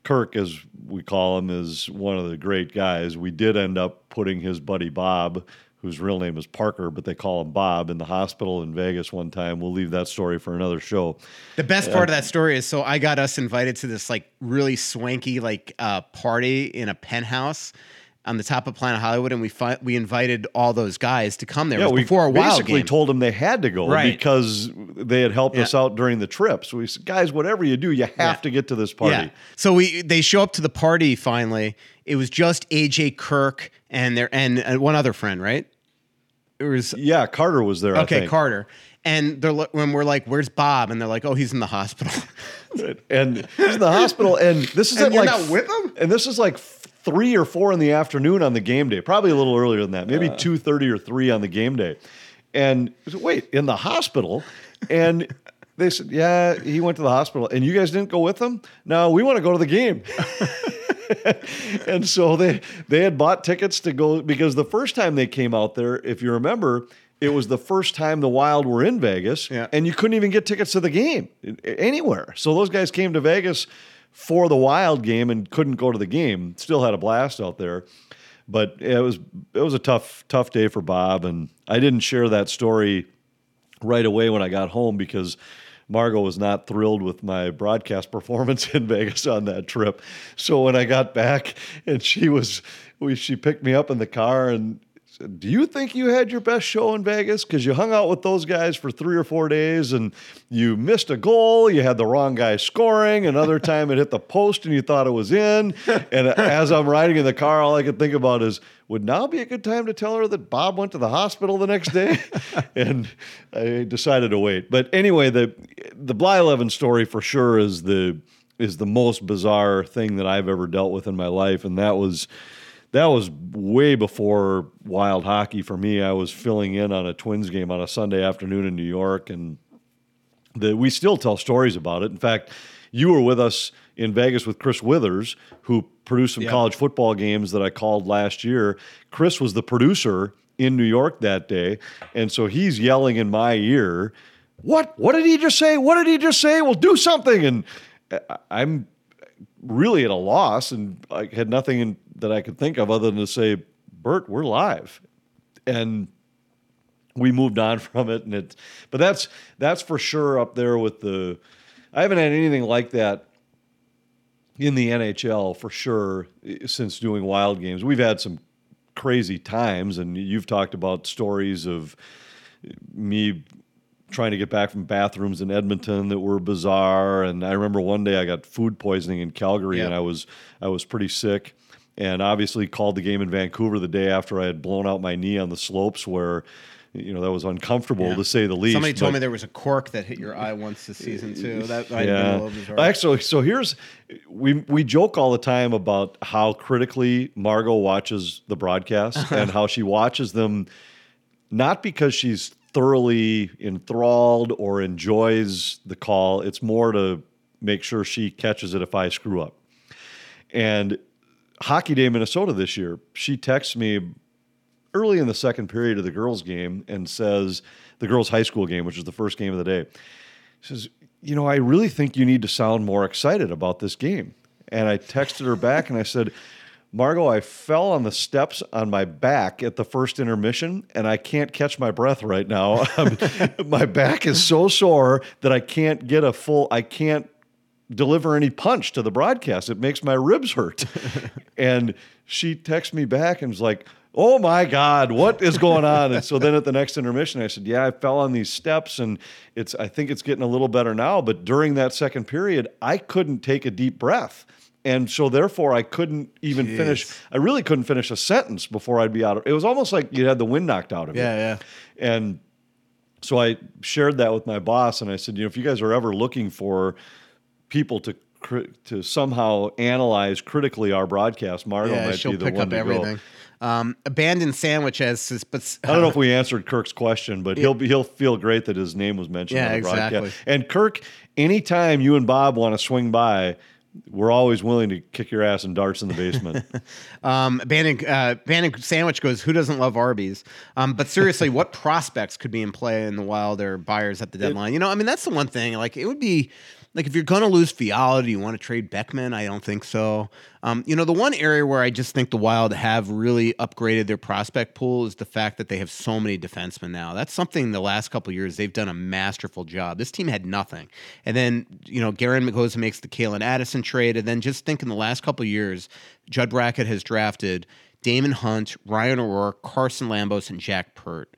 Kirk, as we call him, is one of the great guys. We did end up putting his buddy Bob, whose real name is Parker, but they call him Bob, in the hospital in Vegas one time. We'll leave that story for another show. The best part of that story is so I got us invited to this like really swanky like uh, party in a penthouse on the top of Planet Hollywood, and we fi- we invited all those guys to come there. It was we before a wild basically game. told them they had to go Right. because they had helped us out during the trip. So we said, guys, whatever you do, you have Yeah. to get to this party. Yeah. So we they show up to the party finally. It was just AJ Kirk and their and, and one other friend, right? It was Yeah, Carter was there. I okay, think. Carter. And they're when we're like, "Where's Bob?" and they're like, "Oh, he's in the hospital." *laughs* and he's in the hospital, and this is And at you're like not with him? and this is like three or four in the afternoon on the game day, probably a little earlier than that, maybe two thirty or three on the game day, And said, wait, in the hospital? And they said, yeah, he went to the hospital. And you guys didn't go with him? No, we want to go to the game. *laughs* and so they they had bought tickets to go because the first time they came out there, if you remember, it was the first time the Wild were in Vegas, Yeah. and you couldn't even get tickets to the game anywhere. So those guys came to Vegas for the Wild game and couldn't go to the game. Still had a blast out there, but it was it was a tough tough day for Bob, and I didn't share that story right away when I got home because Margot was not thrilled with my broadcast *laughs* performance in Vegas on that trip. So when I got back and she was, we, she picked me up in the car and "Do you think you had your best show in Vegas? Because you hung out with those guys for three or four days and you missed a goal. You had the wrong guy scoring. Another time it hit the post and you thought it was in. And as I'm riding in the car, all I could think about is." Would now be a good time to tell her that Bob went to the hospital the next day? *laughs* and I decided to wait. But anyway, the the Blyleven story for sure is the is the most bizarre thing that I've ever dealt with in my life, and that was that was way before wild hockey for me. I was filling in on a Twins game on a Sunday afternoon in New York, and the, we still tell stories about it. In fact, you were with us in Vegas with Chris Withers, who produced some Yeah. college football games that I called last year. Chris was the producer in New York that day, and so he's yelling in my ear, "What? What did he just say? What did he just say? Well, do something!" And I- I'm really at a loss, and I had nothing in, that I could think of other than to say, "Bert, we're live," and we moved on *laughs* from it and it but that's that's for sure up there with the I haven't had anything like that in the NHL for sure eh, since doing wild games. We've had some crazy times and you've talked about stories of me trying to get back from bathrooms in Edmonton that were bizarre and I remember one day I got food poisoning in Calgary Yeah. and I was I was pretty sick and obviously called the game in Vancouver the day after I had blown out my knee on the slopes where you know that was uncomfortable to say the least. Somebody told me there was a cork that hit your eye once this season too. *laughs* That might have been a yeah. Actually, so here's we we joke all the time about how critically Margot watches the broadcast uh-huh. and how she watches them not because she's thoroughly enthralled or enjoys the call. It's more to make sure she catches it if I screw up. And Hockey Day Minnesota this year, she texts me early in the second period of the girls' game and says, the girls' high school game, which is the first game of the day, she says, You know, I really think you need to sound more excited about this game. And I texted her back and I said, Margot, I fell on the steps on my back at the first intermission and I can't catch my breath right now. *laughs* my back is so sore that I can't get a full, I can't deliver any punch to the broadcast. It makes my ribs hurt. *laughs* and she texts me back and was like, Oh my God, what is going on? And so then at the next intermission, I said, Yeah, I fell on these steps and it's I think it's getting a little better now. But during that second period, I couldn't take a deep breath. And so therefore I couldn't even finish I really couldn't finish a sentence before I'd be out of it was almost like you had the wind knocked out of you. yeah, yeah. And so I shared that with my boss, and I said, you know, if you guys are ever looking for people to to somehow analyze critically our broadcast, Margot Yeah, might she'll be the pick one up to everything. Um, abandoned sandwich as but go. I don't know if *laughs* we answered Kirk's question, but he'll be, he'll feel great that his name was mentioned Yeah, on the broadcast. exactly. And Kirk, anytime you and Bob want to swing by, we're always willing to kick your ass in darts in the basement. *laughs* Um, abandoned, uh, sandwich goes. Who doesn't love Arby's? Um, but seriously, what *laughs* prospects could be in play in the Wild or buyers at the deadline? you know, I mean, that's the one thing. Like, it would be like if you're to lose Fiala, do you want to trade Beckman? I don't think so. Um, you know, the one area where I just think the Wild have really upgraded their prospect pool is the fact that they have so many defensemen now. That's something the last couple years they've done a masterful job. This team had nothing, and then you know, Guerin goes makes the Calen Addison trade, and then just think in the last couple years, Judd Brackett has drafted Daemon Hunt, Ryan O'Rourke, Carson Lambos, and Jack Peart.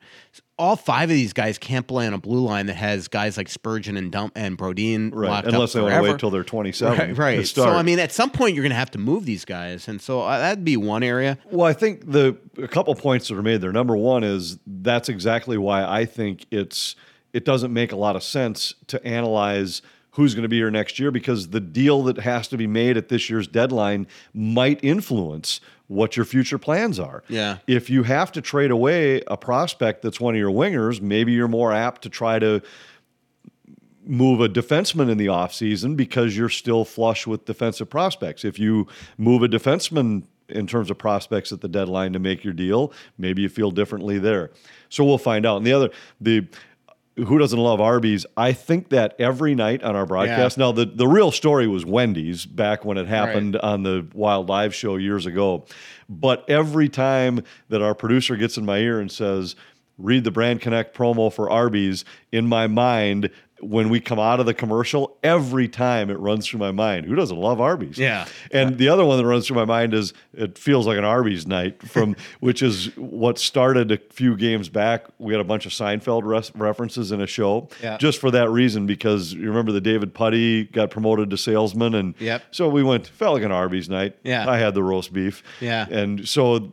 All five of these guys can't play on a blue line that has guys like Spurgeon and Dump and Brodin right. Unless they want to wait till they're 27. Right, right. So. I mean, at some point you're going to have to move these guys, and so uh, that'd be one area. Well, I think the a couple points that are made there. Number one is that's exactly why I think it's it doesn't make a lot of sense to analyze who's going to be here next year because the deal that has to be made at this year's deadline might influence what your future plans are. Yeah. If you have to trade away a prospect that's one of your wingers, maybe you're more apt to try to move a defenseman in the offseason because you're still flush with defensive prospects. If you move a defenseman in terms of prospects at the deadline to make your deal, maybe you feel differently there. So we'll find out. And the other the who doesn't love Arby's? I think that every night on our broadcast. Now, the, the real story was Wendy's back when it happened on the Wild Live show years ago. But every time that our producer gets in my ear and says, read the Brand Connect promo for Arby's, in my mind, when we come out of the commercial, every time it runs through my mind. Who doesn't love Arby's? Yeah. And the other one that runs through my mind is it feels like an Arby's night from *laughs* which is what started a few games back. We had a bunch of Seinfeld res- references in a show Yeah. just for that reason because you remember the David Puddy got promoted to salesman and Yep. so we went felt like an Arby's night. Yeah. I had the roast beef. Yeah. And so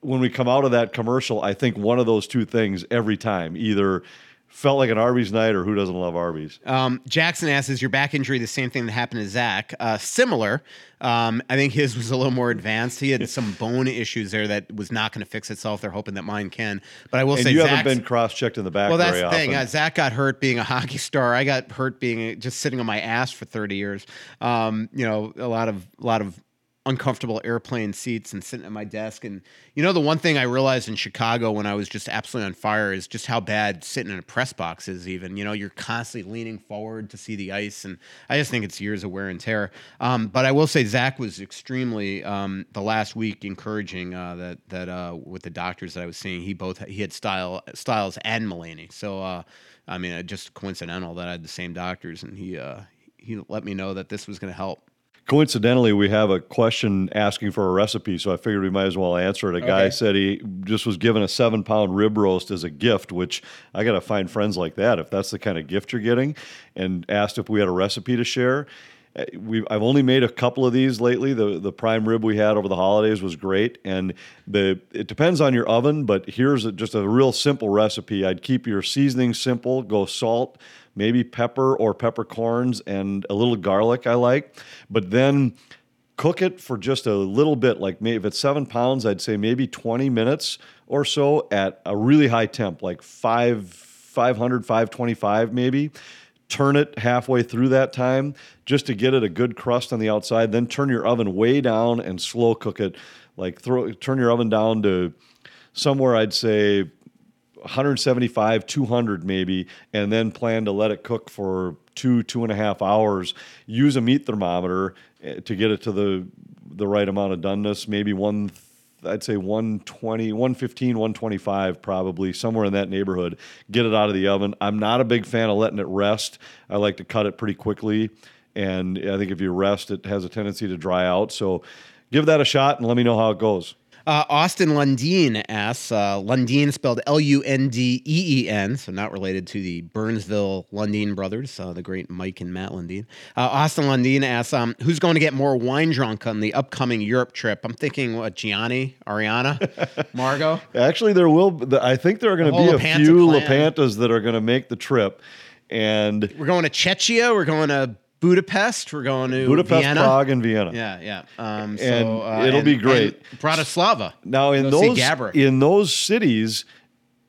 when we come out of that commercial, I think one of those two things every time either felt like an Arby's night or who doesn't love Arby's. Um, Jackson asks, "Is your back injury the same thing that happened to Zach? Uh, similar. Um, I think his was a little more advanced. He had *laughs* some bone issues there that was not going to fix itself. They're hoping that mine can. But I will And say, you Zach's- haven't been cross checked in the back well, that's the thing. Uh, Zach got hurt being a *laughs* hockey star. I got hurt being just sitting on my ass for thirty years. Um, you know, a lot of a lot of uncomfortable airplane seats and sitting at my desk. And you know, the one thing I realized in Chicago when I was just absolutely on fire is just how bad sitting in a press box is. Even you know, you're constantly leaning forward to see the ice, and I just think it's years of wear and tear. Um, but I will say Zach was extremely um, the last week encouraging uh, that that uh, with the doctors that I was seeing, he both he had style Styles and Mulaney. So uh, I mean, uh, just coincidental that I had the same doctors, and he uh, he let me know that this was going to help. Coincidentally, we have a question asking for a recipe, so I figured we might as well answer it. A guy Okay. said he just was given a seven pound rib roast as a gift, which I got to find friends like that if that's the kind of gift you're getting, and asked if we had a recipe to share. Uh, We, I've only made a couple of these lately. The the prime rib we had over the holidays was great, and the it depends on your oven. But here's a, just a real simple recipe. I'd keep your seasoning simple. Go salt, maybe pepper or peppercorns, and a little garlic. I like, but then cook it for just a little bit. Like maybe if it's seven pounds, I'd say maybe 20 minutes or so at a really high temp, like five, 500, 525 maybe. Turn it halfway through that time just to get it a good crust on the outside. Then turn your oven way down and slow cook it. Like throw, turn your oven down to somewhere I'd say 175, 200 maybe, and then plan to let it cook for two, two and a half hours. Use a meat thermometer eh, to get it to the the right amount of doneness. Maybe one, I'd say 120, 115, 125 probably somewhere in that neighborhood. Get it out of the oven. I'm not a big fan of letting it rest. I like to cut it pretty quickly, and I think if you rest, it has a tendency to dry out. So. Give that a shot and let me know how it goes. Uh, Austin Lundeen asks, uh, Lundeen spelled L U N D E E N, so not related to the Burnsville Lundeen brothers, uh, the great Mike and Matt Lundeen. Uh, Austin Lundeen asks, um, who's going to get more wine drunk on the upcoming Europe trip? I'm thinking, what, Gianni, Ariana, *laughs* Margot? Actually, there will. I think there are going to be a LaPanta few clan. LaPantas that are going to make the trip, and We're going to Czechia, we're going to Budapest, we're going to Budapest, Vienna. Prague, and Vienna. Yeah, yeah. Um, so, And uh, it'll be great. Bratislava. Now, in those in those cities,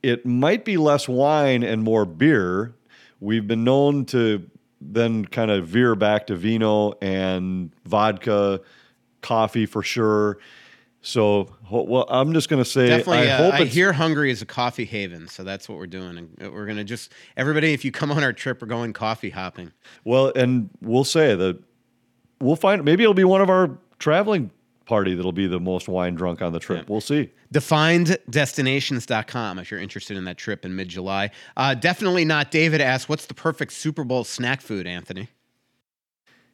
it might be less wine and more beer. We've been known to then kind of veer back to vino and vodka, coffee for sure. So, well, I'm just going to say, Definitely, I uh, hope I hear Hungary is a coffee haven, so that's what we're doing. And we're gonna just everybody. If you come on our trip, we're going coffee hopping. Well, and we'll say that we'll find maybe it'll be one of our traveling party that'll be the most wine drunk on the trip. We'll see. DefinedDestinations.com if you're interested in that trip in mid July. Uh, definitely not. David asks, "What's the perfect Super Bowl snack food?" Anthony.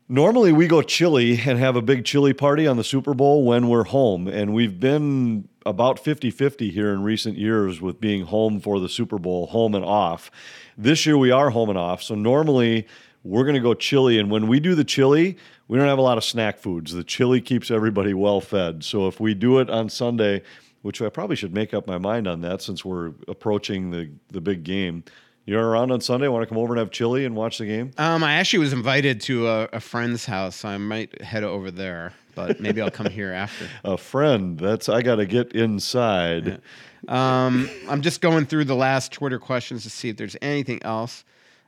Normally we go chili and have a big chili party on the Super Bowl when we're home and we've been about 50-50 here in recent years with being home for the Super Bowl, home and off. This year we are home and off. So normally we're going to go chili and when we do the chili, we don't have a lot of snack foods. The chili keeps everybody well fed. So if we do it on Sunday, which I probably should make up my mind on that since we're approaching the the big game. You're around on Sunday. Want to come over and have chili and watch the game? Um, I actually was invited to a, a friend's house, so I might head over there. But maybe I'll come here after. *laughs* A friend. That's I got to get inside. Um, I'm just going through the last Twitter questions to see if there's anything else.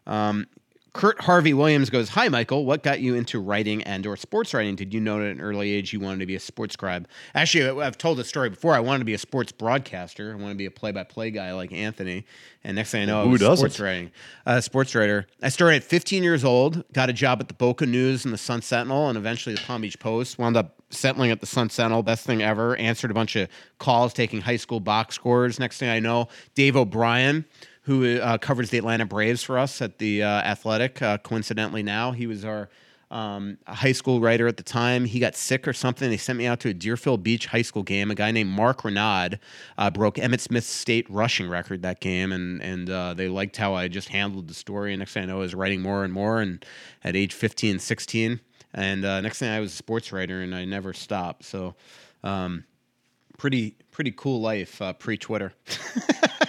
Um, Kurt Harvey Williams goes, "Hi, Michael. What got you into writing and/or sports writing? Did you know at an early age you wanted to be a sports scribe? Actually, I've told this story before. I wanted to be a sports broadcaster. I wanted to be a play-by-play guy like Anthony. And next thing I know, I was doesn't? sports writing, uh, sports writer. I started at 15 years old. Got a job at the Boca News and the Sun Sentinel, and eventually the Palm Beach Post. Wound up settling at the Sun Sentinel. Best thing ever. Answered a bunch of calls, taking high school box scores. Next thing I know, Dave O'Brien who uh, covers the Atlanta Braves for us at the uh, Athletic. Uh, coincidentally, now he was our um, high school writer at the time. He got sick or something. They sent me out to a Deerfield Beach high school game. A guy named Mark Renaud uh, broke Emmitt Smith's state rushing record that game, and and uh, they liked how I just handled the story. And next thing I know, I was writing more and more. And at age 15, 16, and uh, next thing I was a sports writer, and I never stopped. So. Um, pretty pretty cool life pre Twitter. *laughs*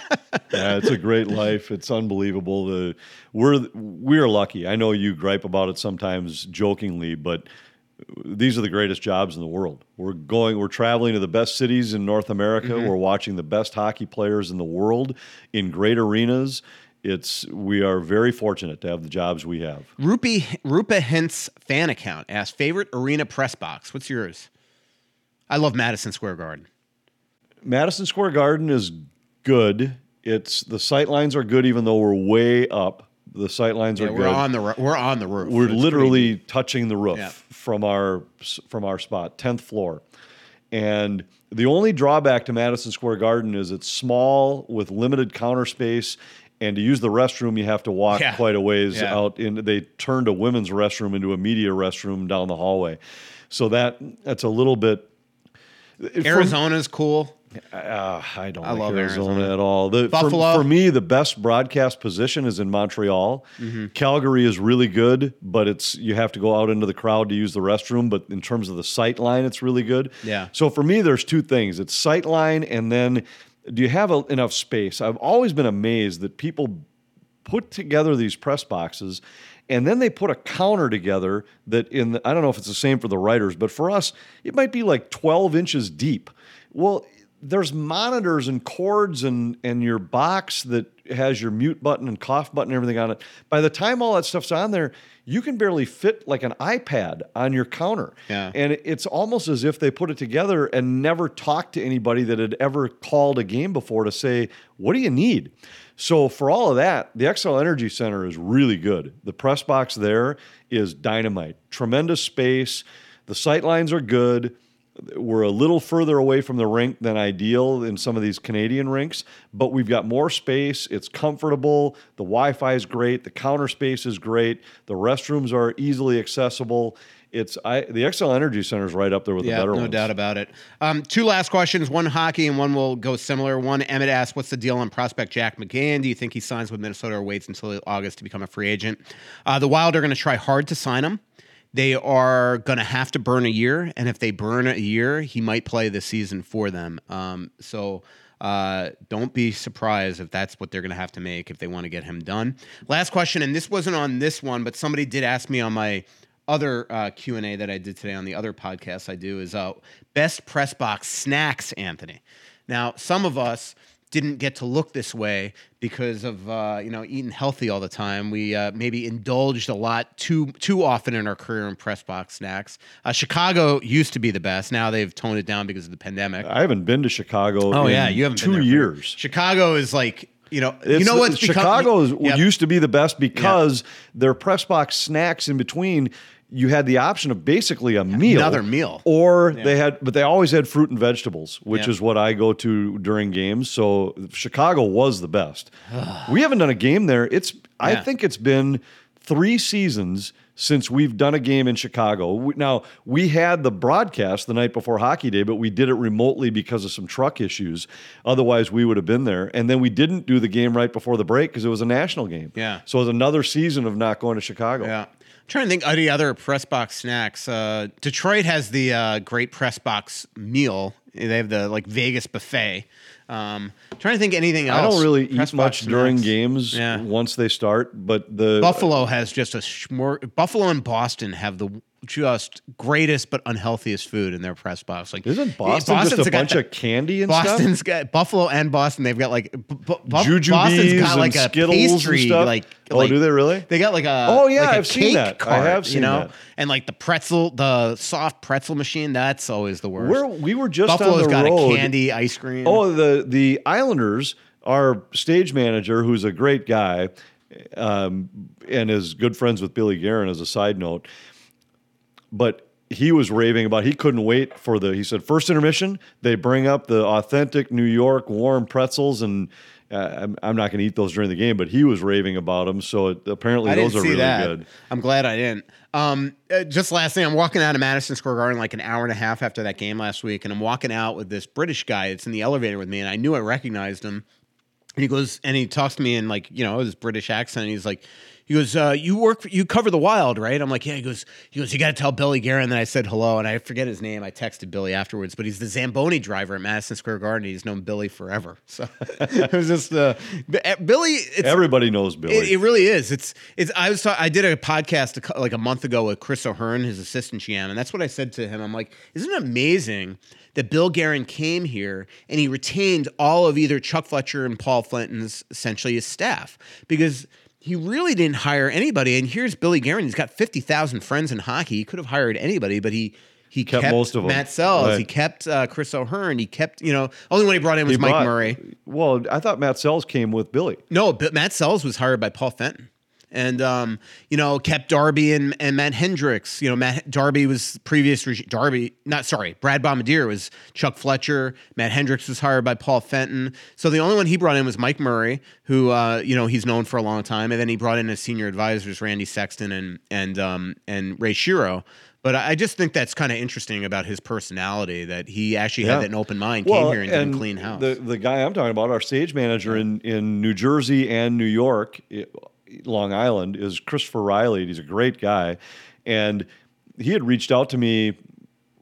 yeah, it's a great life. It's unbelievable. The we're we're lucky. I know you gripe about it sometimes jokingly, but these are the greatest jobs in the world. We're going, we're traveling to the best cities in North America. Mm-hmm. We're watching the best hockey players in the world in great arenas. It's we are very fortunate to have the jobs we have. Rupi Roope Hintz fan account asked favorite arena press box. What's yours? I love Madison Square Garden. Madison Square Garden is good. It's the sight lines are good, even though we're way up. The sight lines Yeah, are we're good. on the ru- we're on the roof. We're It's literally neat. touching the roof Yeah. from our from our spot, tenth floor. And the only drawback to Madison Square Garden is it's small with limited counter space. And to use the restroom, you have to walk Yeah. quite a ways out. In they turned a women's restroom into a media restroom down the hallway, so that that's a little bit. from- Arizona's cool. Uh, I don't I like love Arizona, Arizona. at all. The, for- For, me, the best broadcast position is in Montreal. Mm-hmm. Calgary is really good, but it's you have to go out into the crowd to use the restroom. But in terms of the sight line, it's really good. Yeah. So for me, there's two things: it's sight line, and then do you have a, enough space? I've always been amazed that people put together these press boxes and then they put a counter together that in the, I don't know if it's the same for the writers, but for us it might be like 12 inches deep. Well, there's monitors and cords and and your box that has your mute button and cough button and everything on it. By the time all that stuff's on there, you can barely fit like an iPad on your counter. Yeah. And it's almost as if they put it together and never talked to anybody that had ever called a game before to say, what do you need? So for all of that, the Xcel Energy Center is really good. The press box there is dynamite. Tremendous space. The sight lines are good. We're a little further away from the rink than ideal in some of these Canadian rinks, but we've got more space. It's comfortable. The Wi-Fi is great. The counter space is great. The restrooms are easily accessible. It's I, the Xcel Energy Center is right up there with Yeah, the better no ones. doubt about it. Um, two last questions. One hockey and one will go similar. One, Emmett asked, "What's the deal on prospect Jack McBain? Do you think he signs with Minnesota or waits until August to become a free agent?" Uh, the Wild are going to try hard to sign him. They are going to have to burn a year, and if they burn a year, he might play the season for them. Um, so. Uh, don't be surprised if that's what they're going to have to make if they want to get him done. Last question, and this wasn't on this one, but somebody did ask me on my other uh, Q and A that I did today on the other podcast I do is uh, best press box snacks, Anthony. Now, some of us didn't get to look this way because of uh, you know eating healthy all the time. We uh, maybe indulged a lot too too often in our career in press box snacks. Uh, Chicago used to be the best. Now they've toned it down because of the pandemic. I haven't been to Chicago. Oh in yeah, you haven't been two years. Chicago is like you know you know what's become- Chicago is, Yep. used to be the best because their press box snacks in between. You had the option of basically a meal, Another meal. or they had, but they always had fruit and vegetables, which Yep. is what I go to during games. So Chicago was the best. *sighs* we haven't done a game there. It's I think it's been three seasons since we've done a game in Chicago. Now, we had the broadcast the night before Hockey Day, but we did it remotely because of some truck issues. Otherwise, we would have been there. And then we didn't do the game right before the break because it was a national game. Yeah. So it was another season of not going to Chicago. Yeah. Trying to think of any other press box snacks. Uh, Detroit has the uh, great press box meal They have the like Vegas buffet. Um, trying to think anything else. I don't really Press eat much during snacks. games Yeah. once they start, but the Buffalo has just a smor- Buffalo and Boston have the just greatest but unhealthiest food in their press box. Like isn't Boston Boston's just a bunch the- of candy and Boston's got Buffalo and Boston. They've got like bu- bu- bu- Jujubes Boston's got and like a Skittles pastry. stuff? Like, Oh, like- do they really? They got like a Oh, yeah, like I've seen that. I Cart, have you seen know, that. and like the pretzel, the soft pretzel machine. That's always the worst. We're, we were just Buffalo's got road. a candy ice cream. Oh, the the Islanders, our stage manager, who's a great guy, um, and is good friends with Billy Guerin. As a side note, but he was raving about he couldn't wait for the. He said first intermission they bring up the authentic New York warm pretzels and. I'm, I'm not going to eat those during the game, but he was raving about them. So it, apparently I those are really that. good. I'm glad I didn't. Um, uh, just last thing, I'm walking out of Madison Square Garden like an hour and a half after that game last week, and I'm walking out with this British guy. that's in the elevator with me, and I knew I recognized him. And he goes, and he talks to me in like you know his British accent. And he's like, he goes, uh, "You work, for, you cover the Wild, right?" I'm like, "Yeah." He goes, "He goes, you got to tell Billy Guerin that I said hello." And I forget his name. I texted Billy afterwards, but he's the Zamboni driver at Madison Square Garden. He's known Billy forever. So *laughs* it was just uh, Billy. It's, Everybody knows Billy. it, it really is. It's it's. I was I did a podcast a like a month ago with Chris O'Hearn, his assistant GM, and that's what I said to him. I'm like, isn't it amazing that Bill Guerin came here and he retained all of either Chuck Fletcher and Paul Fenton's essentially his staff because. He really didn't hire anybody, and here's Billy Guerin. He's got fifty thousand friends in hockey. He could have hired anybody, but he he Kept kept, most of 'em. Matt Sells. Right. He kept uh, Chris O'Hearn. He kept you know only one he brought in was He Mike brought- Murray. Well, I thought Matt Sells came with Billy. No, but Matt Sells was hired by Paul Fenton. And um, you know, kept Darby and, and Matt Hendricks. You know, Matt Darby was previous. Darby, not sorry, Brad Bombardier was Chuck Fletcher. Matt Hendricks was hired by Paul Fenton. So the only one he brought in was Mike Murray, who uh, you know he's known for a long time. And then he brought in his senior advisors Randy Sexton and and um, and Ray Shero. But I just think that's kind of interesting about his personality that he actually Yeah. had an open mind, came here and, did a clean house. The the guy I'm talking about, our stage manager in in New Jersey and New York, i- Long Island, is Christopher Riley. He's a great guy, and he had reached out to me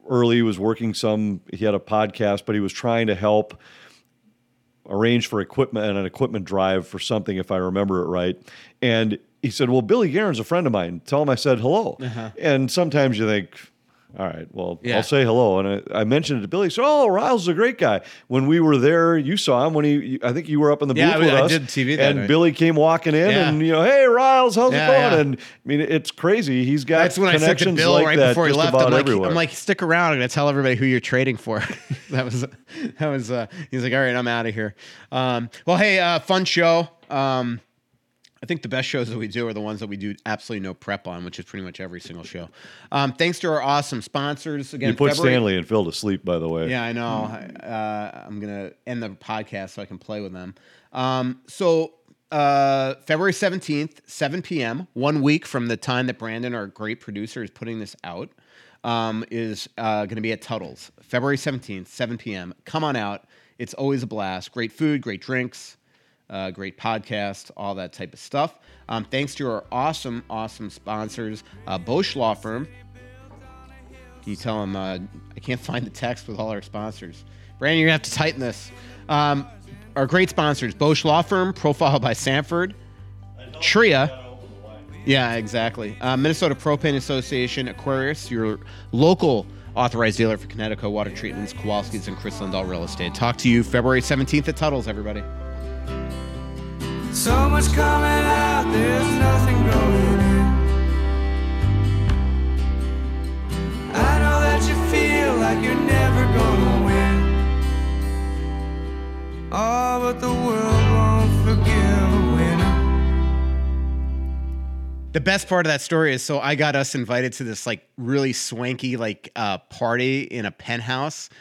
early. He was working some. He had a podcast, but he was trying to help arrange for equipment and an equipment drive for something, if I remember it right. And he said, "Well, Billy Guerin's a friend of mine. Tell him I said hello." Uh-huh. And sometimes you think. All right. Well. Yeah. I'll say hello. And I, I mentioned it to Billy. Said, "Oh, Riles is a great guy." When we were there, you saw him when he. I think you were up in the Yeah, booth I- with I us. did TV that and night. Billy came walking in, Yeah. and you know, hey, Riles, how's it going? And I mean, it's crazy. He's got That's when I said to connections Bill like right that before he left. I'm like, everywhere. I'm like, stick around. I'm gonna tell everybody who you're trading for. *laughs* that was, that was. Uh, he's like, all right, I'm out of here. Um, well, hey, uh, fun show. Um, I think the best shows that we do are the ones that we do absolutely no prep on, which is pretty much every single show. Um, thanks to our awesome sponsors. Again, you put February- Stanley and Phil to sleep, by the way. yeah, I know. Uh, I'm gonna end the podcast so I can play with them. Um, so uh, February 17th, 7 p.m., one week from the time that Brandon, our great producer, is putting this out, um, is uh, going to be at Tuttle's. February 17th, 7 p.m. Come on out. It's always a blast. Great food, great drinks, uh, great podcast, all that type of stuff. Um, thanks to our awesome, awesome sponsors, uh, Bosch Law Firm. Can you tell them uh, I can't *laughs* find the text with all our sponsors? Brandon, you're gonna have to tighten this. Um, our great sponsors: Bosch Law Firm, Profile by Sanford, Tria. Yeah, exactly. Uh, Minnesota Propane Association, Aquarius, your local authorized dealer for Kinetico water treatments, Kowalski's, and Kris Lindahl Real Estate. Talk to you February 17th at Tuttle's, everybody. So much coming out, there's nothing going in. I know that you feel like you're never gonna win. Oh, but the world won't forgive a winner. The best part of that story is so I got us invited to this like really swanky like uh, party in a penthouse